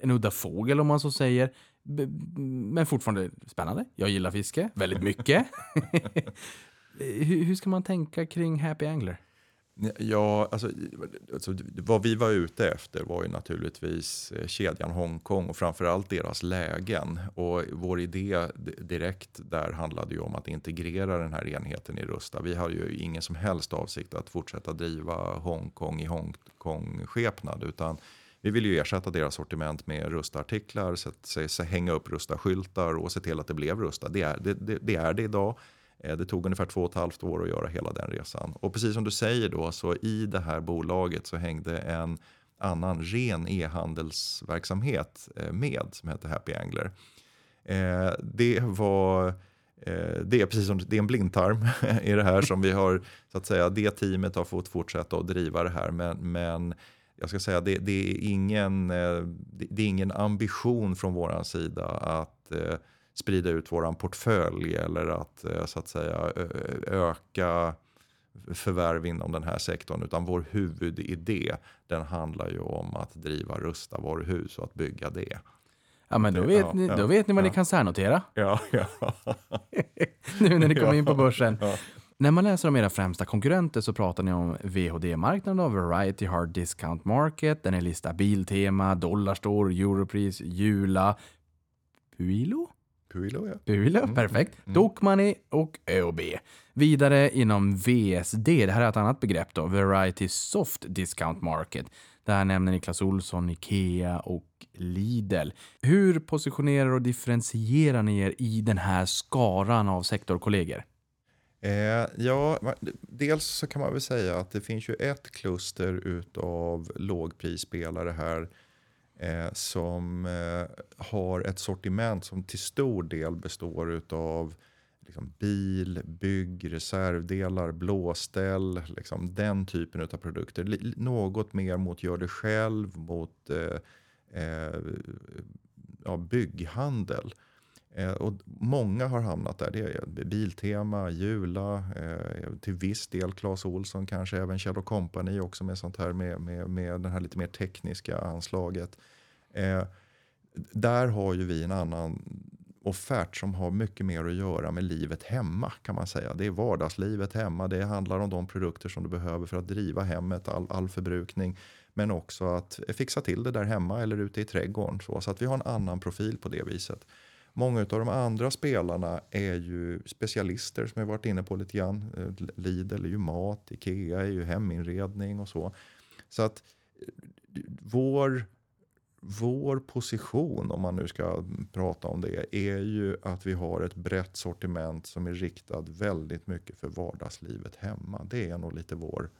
en udda fågel om man så säger men fortfarande spännande. Jag gillar fiske väldigt mycket. [LAUGHS] hur, hur, ska man tänka kring Happy Angler? Ja, alltså, alltså, vad vi var ute efter var ju naturligtvis eh, kedjan Hongkong och framförallt deras lägen. Och vår idé direkt där handlade ju om att integrera den här enheten i Rusta. Vi har ju ingen som helst avsikt att fortsätta driva Hongkong i Hongkong-skepnad utan vi vill ju ersätta deras sortiment med Rusta-artiklar, så att, så, så, hänga upp Rusta-skyltar och se till att det blev Rusta. Det är det, det, det är det idag. Eh, det tog ungefär två och ett halvt år att göra hela den resan. Och precis som du säger då, så i det här bolaget så hängde en annan ren e-handelsverksamhet eh, med som heter Happy Angler. Eh, det var det är precis som det är en blindtarm [LAUGHS] i det här som vi har, så att säga, det teamet har fått fortsätta att driva det här. Men, men jag ska säga, det, det, är ingen, det är ingen ambition från vår sida att sprida ut våran portfölj eller att så att säga öka förvärv inom den här sektorn. Utan vår huvudidé den handlar ju om att driva Rusta varuhus och att bygga det. Ja, men då vet, ja, ni, då vet ni vad ja. ni kan särnotera. Ja, ja. [LAUGHS] nu när ni kommer in på [LAUGHS] börsen. När man läser om era främsta konkurrenter så pratar ni om VHD-marknaden, Variety Hard Discount Market, där ni listar Biltema, Dollarstore, Europris, Jula, Puilo? Puilo, ja. Puilo, mm. perfekt. Mm. Dokmani och ÖoB. Vidare inom VSD, det här är ett annat begrepp då, Variety Soft Discount Market. Där nämner ni Clas Ohlson, Ikea och Lidl. Hur positionerar och differentierar ni er i den här skaran av sektorkollegor? Eh, ja, dels så kan man väl säga att det finns ju ett kluster utav lågprisspelare här eh, som eh, har ett sortiment som till stor del består av liksom bil, bygg, reservdelar, blåställ, liksom den typen av produkter. något mer mot gör det själv, mot eh, eh, ja, bygghandel. Eh, och många har hamnat där. Det är Biltema, Jula, eh, till viss del Clas Olsson, kanske även Kjell Company också med sånt här med, med, med det här lite mer tekniska anslaget. Eh, där har ju vi en annan offert som har mycket mer att göra med livet hemma kan man säga. Det är vardagslivet hemma. Det handlar om de produkter som du behöver för att driva hemmet, all, all förbrukning. Men också att fixa till det där hemma eller ute i trädgården. Så, så att vi har en annan profil på det viset. Många av de andra spelarna är ju specialister som jag varit inne på lite grann. Eh, Lidl är ju mat, Ikea är ju heminredning och så. Så att eh, vår vår position, om man nu ska prata om det, är ju att vi har ett brett sortiment som är riktat väldigt mycket för vardagslivet hemma. Det är nog lite vår,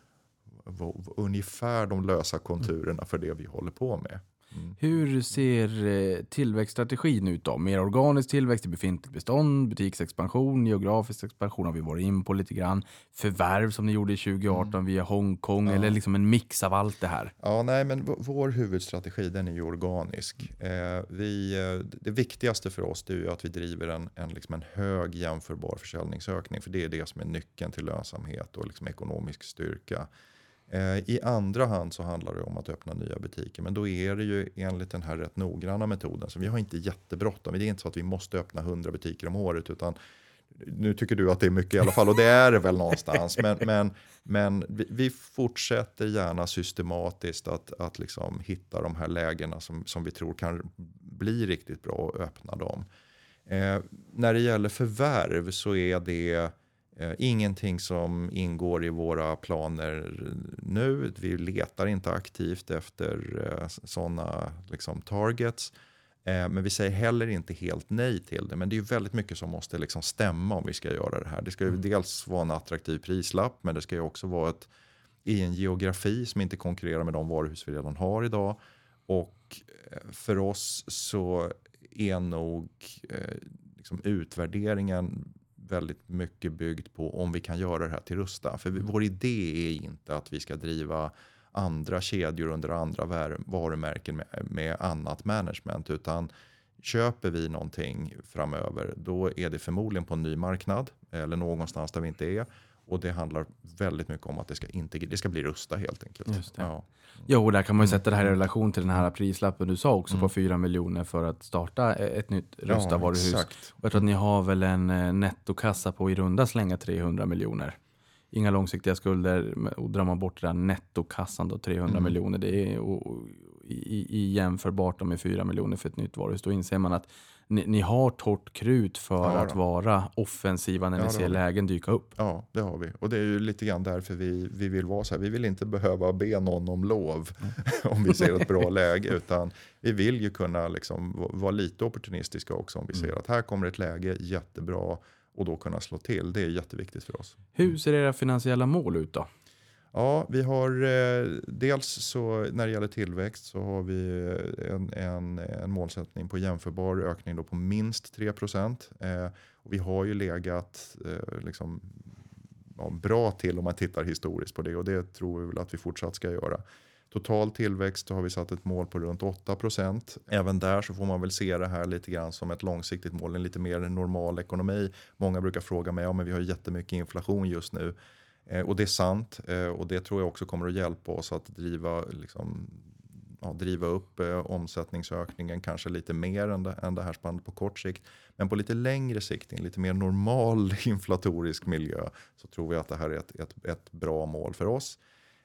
vår ungefär de lösa konturerna för det vi håller på med. Mm. Hur ser eh, tillväxtstrategin ut då? Mer organisk tillväxt i befintligt bestånd, butiksexpansion, geografisk expansion har vi varit in på lite grann. Förvärv som ni gjorde 2018 mm. via Hongkong ja. eller liksom en mix av allt det här? Ja, nej, men vår huvudstrategi den är ju organisk. Eh, vi, eh, det viktigaste för oss är att vi driver en, en, liksom en hög jämförbar försäljningsökning, för det är det som är nyckeln till lönsamhet och liksom ekonomisk styrka. Eh, I andra hand så handlar det om att öppna nya butiker. Men då är det ju enligt den här rätt noggranna metoden. Så vi har inte jättebråttom. Det är inte så att vi måste öppna 100 butiker om året. Utan nu tycker du att det är mycket i alla fall och det är det väl någonstans. Men, men, men vi, fortsätter gärna systematiskt att, att liksom hitta de här lägena som, som vi tror kan bli riktigt bra och öppna dem. Eh, när det gäller förvärv så är det Eh, ingenting som ingår i våra planer nu. Vi letar inte aktivt efter eh, sådana liksom, targets. Eh, men vi säger heller inte helt nej till det. Men det är väldigt mycket som måste liksom stämma om vi ska göra det här. Det ska ju mm. dels vara en attraktiv prislapp men det ska ju också vara ett, i en geografi som inte konkurrerar med de varuhus vi redan har idag. Och för oss så är nog eh, liksom utvärderingen väldigt mycket byggt på om vi kan göra det här till Rusta. För vår idé är inte att vi ska driva andra kedjor under andra varumärken med, med annat management. Utan köper vi någonting framöver då är det förmodligen på en ny marknad eller någonstans där vi inte är. Och det handlar väldigt mycket om att det ska, det ska bli Rusta helt enkelt. Ja. Jo, där kan man ju sätta det här i relation till den här prislappen du sa också mm. på 4 miljoner för att starta ett nytt Rusta-varuhus. Ja, jag tror att ni har väl en eh, nettokassa på i runda slänga 300 miljoner. Inga långsiktiga skulder och drar man bort den nettokassan då 300 mm. miljoner. Det är och, i, i jämförbart med 4 miljoner för ett nytt varuhus. Då inser man att ni, ni har torrt krut för Ja, att vara offensiva när Ja, ni ser lägen dyka upp. Ja, det har vi. Och det är ju lite grann därför vi, vi vill vara så här. Vi vill inte behöva be någon om lov [LAUGHS] om vi ser ett bra läge. Utan vi vill ju kunna liksom va- vara lite opportunistiska också om vi ser att här kommer ett läge, jättebra. Och då kunna slå till. Det är jätteviktigt för oss. Hur ser era finansiella mål ut då? Ja, vi har eh, dels så när det gäller tillväxt så har vi eh, en, en, en målsättning på jämförbar ökning då på minst 3 Eh, vi har ju legat eh, liksom, ja, bra till om man tittar historiskt på det och det tror vi väl att vi fortsatt ska göra. Total tillväxt har vi satt ett mål på runt 8 procent. Även där så får man väl se det här lite grann som ett långsiktigt mål, en lite mer normal ekonomi. Många brukar fråga mig, ja men vi har jättemycket inflation just nu. Eh, och det är sant eh, och det tror jag också kommer att hjälpa oss att driva, liksom, ja, driva upp eh, omsättningsökningen kanske lite mer än det, än det här spannet på kort sikt. Men på lite längre sikt, i en lite mer normal [LAUGHS] inflatorisk miljö, så tror vi att det här är ett, ett, ett bra mål för oss.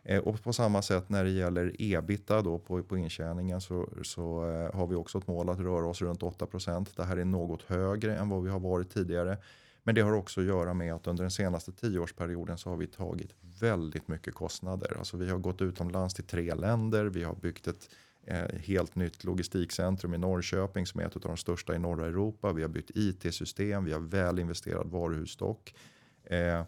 Eh, och på samma sätt när det gäller ebita då på, på intjäningen så, så eh, har vi också ett mål att röra oss runt 8% Det här är något högre än vad vi har varit tidigare. Men det har också att göra med att under den senaste tioårsperioden så har vi tagit väldigt mycket kostnader. Alltså vi har gått utomlands till tre länder, vi har byggt ett eh, helt nytt logistikcentrum i Norrköping som är ett av de största i norra Europa. Vi har byggt IT-system, vi har väl investerad varuhusstock. Eh,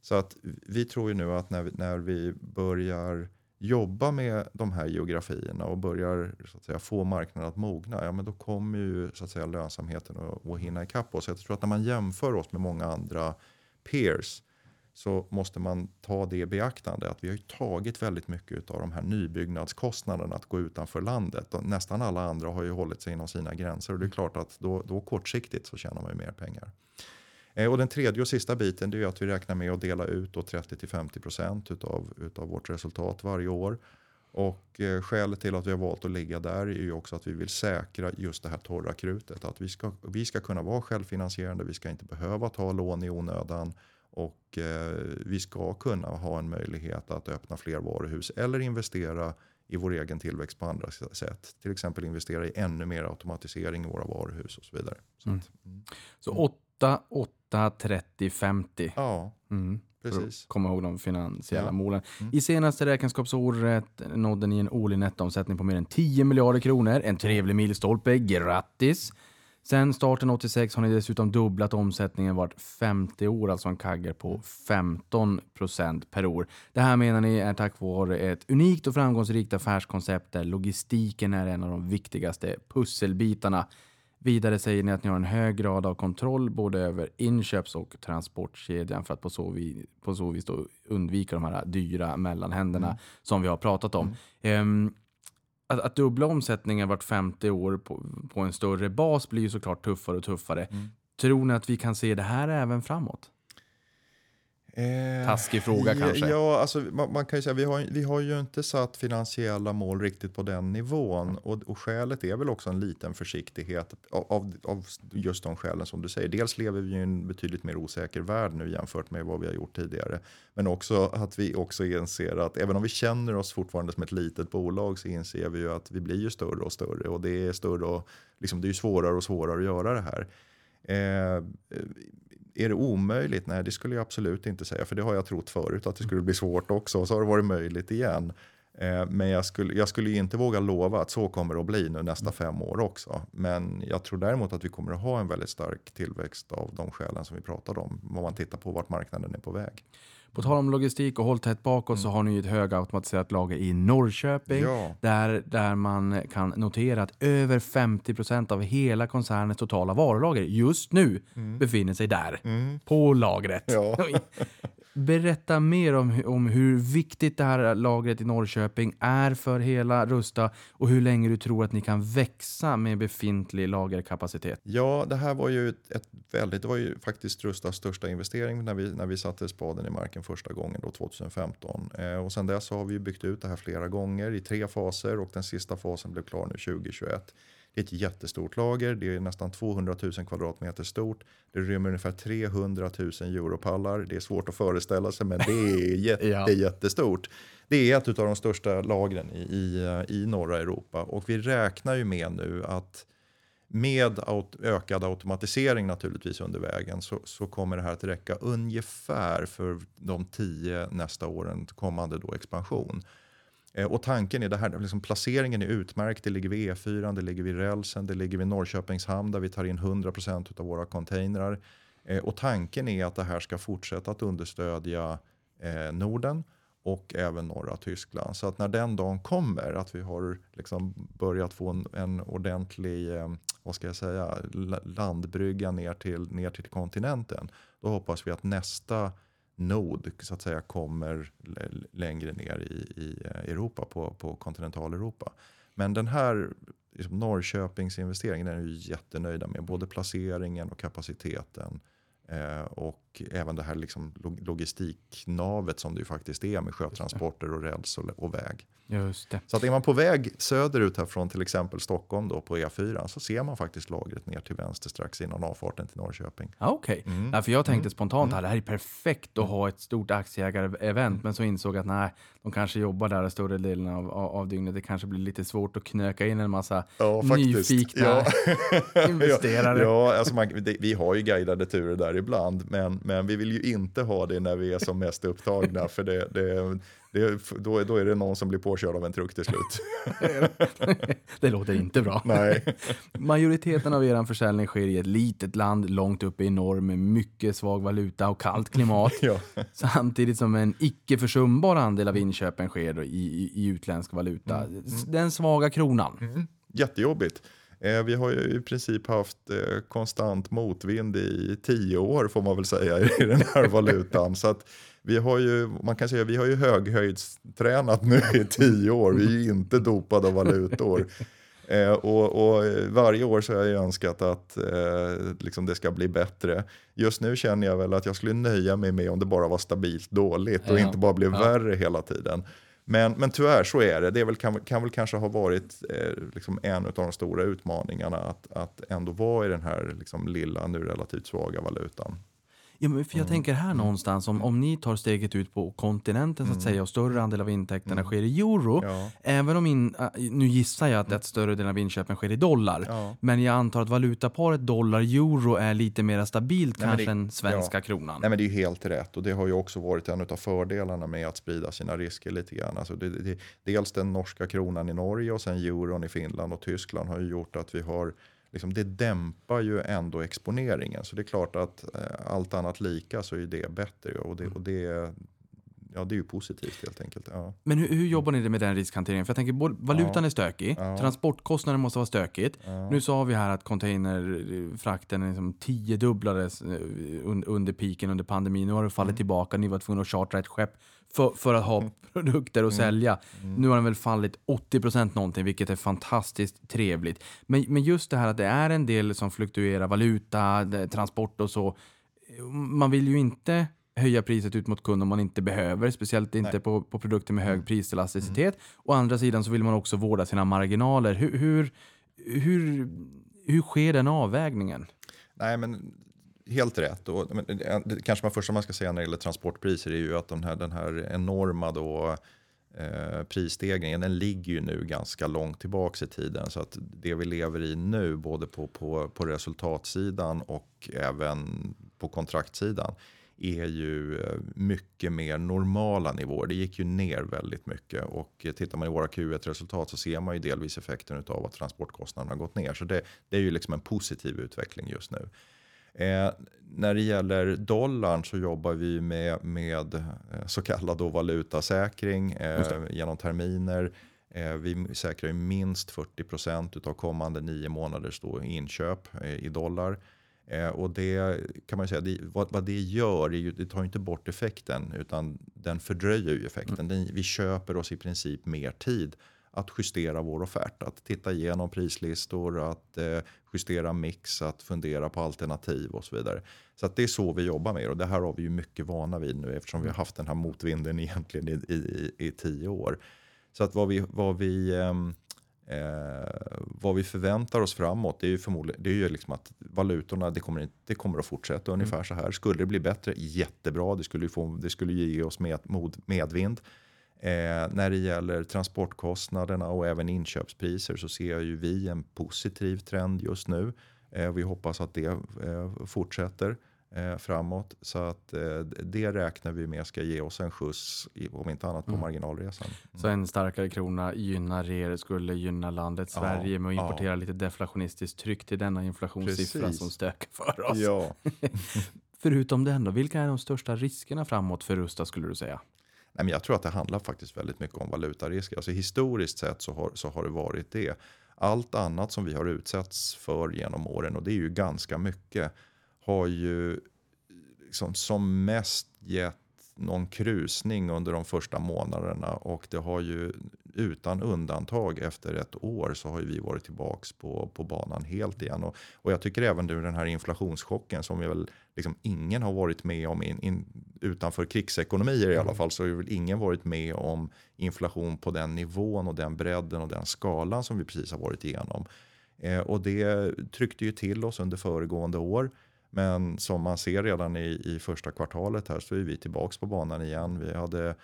så att vi tror ju nu att när vi, när vi börjar jobba med de här geografierna och börjar så att säga, få marknaden att mogna, ja, men då kommer ju så att säga, lönsamheten att, att hinna ikapp oss. Jag tror att när man jämför oss med många andra peers så måste man ta det i beaktande att vi har ju tagit väldigt mycket av de här nybyggnadskostnaderna att gå utanför landet. Och nästan alla andra har ju hållit sig inom sina gränser och det är klart att då, då kortsiktigt så tjänar man ju mer pengar. Eh, Och den tredje och sista biten är att vi räknar med att dela ut då 30-50% utav, utav vårt resultat varje år. Och eh, skälet till att vi har valt att ligga där är ju också att vi vill säkra just det här torra krutet. Att vi ska, vi ska kunna vara självfinansierande, vi ska inte behöva ta lån i onödan och eh, vi ska kunna ha en möjlighet att öppna fler varuhus eller investera i vår egen tillväxt på andra sätt. Till exempel investera i ännu mer automatisering i våra varuhus och så vidare. Så att, mm. Så 8, 8, 30, 50. Ja, Mm. Precis. komma ihåg de finansiella Ja. målen. Mm. I senaste räkenskapsåret nådde ni en årlig nettoomsättning på mer än 10 miljarder kronor. En trevlig milstolpe. Grattis! Sen starten 86 har ni dessutom dubblat omsättningen vart 50 år, alltså en kagger på 15 procent per år. Det här menar ni är tack vare ett unikt och framgångsrikt affärskoncept där logistiken är en av de viktigaste pusselbitarna. Vidare säger ni att ni har en hög grad av kontroll både över inköps och transportkedjan för att på så, vi, på så vis undvika de här dyra mellanhänderna som vi har pratat om. Ehm, att, att dubbla omsättningen vart 50 år på, på en större bas blir ju såklart tuffare och tuffare. Tror ni att vi kan se det här även framåt? Eh, Taskig fråga ja, kanske. Ja, alltså, man, man kan ju säga vi har, vi har ju inte satt finansiella mål riktigt på den nivån. Och, och skälet är väl också en liten försiktighet av, av, just de skälen som du säger. Dels lever vi i en betydligt mer osäker värld nu jämfört med vad vi har gjort tidigare. Men också att vi också inser att även om vi känner oss fortfarande som ett litet bolag så inser vi ju att vi blir ju större och större. Och det är större och liksom, det är svårare och svårare att göra det här. Eh, är det omöjligt? Nej, det skulle jag absolut inte säga. För det har jag trott förut att det skulle bli svårt också. Och så har det varit möjligt igen. Eh, Men jag skulle, jag skulle inte våga lova att så kommer det att bli nu nästa fem år också. Men jag tror däremot att vi kommer att ha en väldigt stark tillväxt av de skälen som vi pratade om. Om man tittar på vart marknaden är på väg. På tal om logistik och håll tätt bakåt så har ni ett högautomatiserat lager i Norrköping. Ja. Där, där man kan notera att över 50% av hela koncernens totala varulager just nu befinner sig där. På lagret. Ja. [LAUGHS] [LAUGHS] Berätta mer om, om hur viktigt det här lagret i Norrköping är för hela Rusta och hur länge du tror att ni kan växa med befintlig lagerkapacitet. Ja, det här var ju ett, väldigt, det var ju faktiskt Rustas största investering när vi, när vi satte spaden i marken första gången då 2015. Eh, och sen dess har vi byggt ut det här flera gånger i tre faser och den sista fasen blev klar nu 2021. Ett jättestort lager, det är nästan 200 000 kvadratmeter stort. Det rymmer ungefär 300 000 europallar. Det är svårt att föreställa sig men det är [LAUGHS] jätte, Ja. jättestort. Det är ett av de största lagren i, i, i norra Europa och vi räknar ju med nu att med aut ökad automatisering naturligtvis under vägen så, så, kommer det här att räcka ungefär för de tio nästa åren kommande då expansion. Eh, och tanken är det här, liksom placeringen är utmärkt. Det ligger vid E4, det ligger vid rälsen, det ligger vid Norrköpings hamn där vi tar in 100% av våra containrar. Eh, och tanken är att det här ska fortsätta att understödja eh, Norden och även norra Tyskland. Så att när den dagen kommer, att vi har liksom börjat få en, en ordentlig vad ska jag säga, landbrygga ner till, ner till kontinenten, då hoppas vi att nästa nod så att säga kommer längre ner i, i eh, Europa, på, på kontinentaleuropa. Men den här liksom Norrköpingsinvesteringen är vi jättenöjda med. Både placeringen och kapaciteten. Eh, och även det här liksom logistiknavet som det ju faktiskt är med sjötransporter och räls och, och väg. Just det. Så att är man på väg söderut här från till exempel Stockholm då på E4 så ser man faktiskt lagret ner till vänster strax innan avfarten till Norrköping. Okej, okay. mm. ja, för jag tänkte mm. spontant att det här är perfekt att ha ett stort aktieägarevent mm. men så insåg jag att nej, de kanske jobbar där större delen av, av, av dygnet. Det kanske blir lite svårt att knöka in en massa ja, nyfikna [LAUGHS] [LAUGHS] ja. investerare. ja, alltså man, det, vi har ju guidade turer där ibland men, men vi vill ju inte ha det när vi är som mest upptagna för det, det det, då, då är det någon som blir påkörd av en truck till slut. [LAUGHS] det låter inte bra. Nej. Majoriteten av er försäljning sker i ett litet land långt uppe i norr med mycket svag valuta och kallt klimat. ja. Samtidigt som en icke försumbar andel av inköpen sker i, i, i utländsk valuta. Mm. Den svaga kronan. Mm. Jättejobbigt. Eh, vi har ju i princip haft eh, konstant motvind i tio år får man väl säga i [LAUGHS] den här valutan. Så att vi har ju, man kan säga vi har ju höghöjdstränat nu i tio år. Vi är ju inte dopade av valutor. Eh, och, och, varje år så har jag önskat att eh, liksom det ska bli bättre. Just nu känner jag väl att jag skulle nöja mig med om det bara var stabilt dåligt och ja. inte bara blev ja. värre hela tiden. Men, men tyvärr så är det. Det väl, kan, kan väl kanske ha varit eh, liksom en av de stora utmaningarna att, att ändå vara i den här liksom, lilla, nu relativt svaga valutan. Ja, men för jag mm. tänker här mm. någonstans, om, om ni tar steget ut på kontinenten så att mm. säga och större andel av intäkterna sker i euro, ja. även om, in, äh, nu gissar jag att, att större delen av inköpen sker i dollar, ja. men jag antar att valutaparet dollar-euro är lite mer stabilt Nej, kanske det, än svenska ja. kronan. Nej men det är ju helt rätt och det har ju också varit en av fördelarna med att sprida sina risker lite grann. Alltså det, det, dels den norska kronan i Norge och sen euron i Finland och Tyskland har ju gjort att vi har liksom, det dämpar ju ändå exponeringen. Så det är klart att eh, allt annat lika så är det bättre. Och det, och det, ja, det är ju positivt helt enkelt. Ja. Men hur, hur jobbar ni med den riskhanteringen? För jag tänker, både, valutan ja. är stökig, ja. transportkostnaden måste vara stökigt. Ja. Nu sa vi här att containerfrakten liksom tiodubblades eh, under piken under pandemin. Nu har det fallit mm. tillbaka, ni var tvungna att chartra ett skepp för, för att ha mm. produkter att mm. sälja. Mm. Nu har den väl fallit 80% någonting, vilket är fantastiskt trevligt. Men, men just det här att det är en del som fluktuerar, valuta, transport och så. Man vill ju inte höja priset ut mot kund om man inte behöver, speciellt inte på, på produkter med hög priselasticitet. Mm. Å andra sidan så vill man också vårda sina marginaler. Hur, hur, hur, hur sker den avvägningen? Nej, men helt rätt. Och, men, det, kanske man första man ska säga när det gäller transportpriser är ju att den här, den här enorma då, eh, prisstegringen den ligger ju nu ganska långt tillbaka i tiden. Så att det vi lever i nu både på, på, på resultatsidan och även på kontraktsidan är ju eh, mycket mer normala nivåer. Det gick ju ner väldigt mycket och tittar man i våra Q1-resultat så ser man ju delvis effekten av att transportkostnaderna har gått ner. Så det, det är ju liksom en positiv utveckling just nu. Eh, när det gäller dollarn så jobbar vi med, med eh, så kallad valutasäkring eh, genom terminer. Eh, vi säkrar minst 40% av kommande nio månaders då inköp i dollar. Och det kan man säga, det, vad, vad, det gör, är ju, det tar inte bort effekten utan den fördröjer ju effekten. Mm. Den, vi köper oss i princip mer tid att justera vår offert. Att titta igenom prislistor, att eh, justera mix, att fundera på alternativ och så vidare. Så att det är så vi jobbar med och det här har vi ju mycket vana vid nu eftersom vi har haft den här motvinden [LAUGHS] egentligen i, i, i tio år. Så att vad vi, vad vi ehm, Eh, vad vi förväntar oss framåt det är ju förmodligen det är ju liksom att valutorna det kommer, det kommer att fortsätta ungefär mm. så här. Skulle det bli bättre, jättebra. Det skulle, få, det skulle ge oss med, medvind. Eh, när det gäller transportkostnaderna och även inköpspriser så ser ju vi en positiv trend just nu. Eh, vi hoppas att det eh, fortsätter eh, framåt. Så att eh, det räknar vi med ska ge oss en skjuts, om inte annat på Mm. marginalresan. Så en starkare krona gynnar er, skulle gynna landet Sverige med att ja. importera lite deflationistiskt tryck till denna inflationssiffra Precis. som stökar för oss. Ja. [LAUGHS] Förutom den då, vilka är de största riskerna framåt för Rusta skulle du säga? Nej, men jag tror att det handlar faktiskt väldigt mycket om valutarisker. Alltså historiskt sett så har, så har det varit det. Allt annat som vi har utsatts för genom åren, och det är ju ganska mycket, har ju liksom som mest gett någon krusning under de första månaderna och det har ju utan undantag efter ett år så har ju vi varit tillbaks på, på banan helt igen. Och, och jag tycker även nu den här inflationschocken som ju väl liksom ingen har varit med om in, in, utanför krigsekonomier i alla fall så har ju väl ingen varit med om inflation på den nivån och den bredden och den skalan som vi precis har varit igenom. Eh, och det tryckte ju till oss under föregående år. Men som man ser redan i, i första kvartalet här så är vi tillbaks på banan igen. Vi hade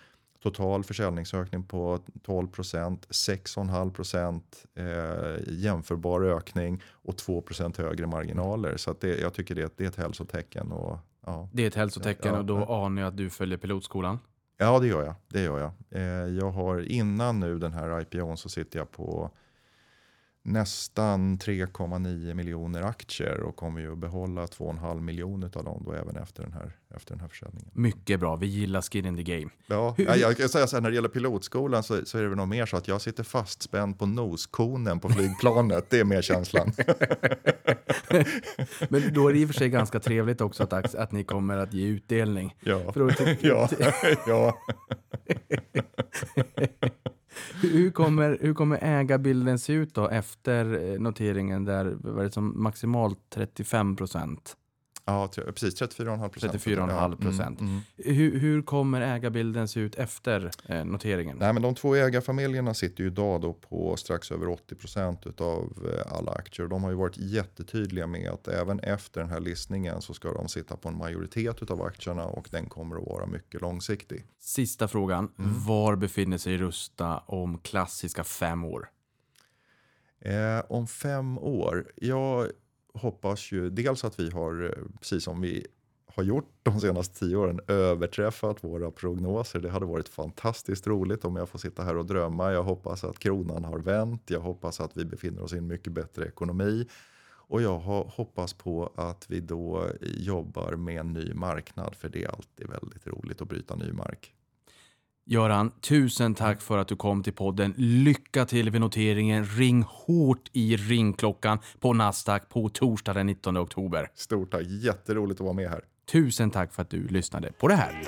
total försäljningsökning på 12 procent, 6,5 procent eh, jämförbar ökning och 2 procent högre marginaler. Så det, jag tycker det, det är ett hälsotecken. Och, ja. Det är ett hälsotecken Ja, och då ja. anar jag att du följer pilotskolan. Ja, det gör jag. Det gör jag. Eh, jag har innan nu den här IPOn så sitter jag på nästan 3,9 miljoner aktier och kommer ju att behålla 2,5 miljoner av dem då även efter den här, efter den här försäljningen. Mycket bra, vi gillar skin in the game. Ja, Hur- jag, kan säga så här, när det gäller pilotskolan så, så är det väl nog mer så att jag sitter fastspänd på noskonen på flygplanet. Det är mer känslan. [LAUGHS] Men då är det i och för sig ganska trevligt också att, att ni kommer att ge utdelning. Ja, ja, [LAUGHS] ja. Hur kommer, hur kommer ägarbilden se ut då efter eh, noteringen där var det som maximalt 35 procent? Ja precis 34,5 procent. 34,5 procent. Mm, mm. Hur, hur kommer ägarbilden se ut efter eh, noteringen? Nej, men de två ägarfamiljerna sitter ju idag då på strax över 80 procent av alla aktier. De har ju varit jättetydliga med att även efter den här listningen så ska de sitta på en majoritet av aktierna och den kommer att vara mycket långsiktig. Sista frågan. Var befinner sig Rusta om klassiska fem år? Eh, om fem år, jag hoppas ju dels att vi har, eh, precis som vi har gjort de senaste tio åren, överträffat våra prognoser. Det hade varit fantastiskt roligt om jag får sitta här och drömma. Jag hoppas att kronan har vänt. Jag hoppas att vi befinner oss i en mycket bättre ekonomi. Och jag hoppas på att vi då jobbar med en ny marknad, för det är alltid väldigt roligt att bryta ny mark. Göran, tusen tack för att du kom till podden. Lycka till vid noteringen. Ring hårt i ringklockan på Nasdaq på torsdag den 19 oktober. Stort tack, jätteroligt att vara med här. Tusen tack för att du lyssnade på det här.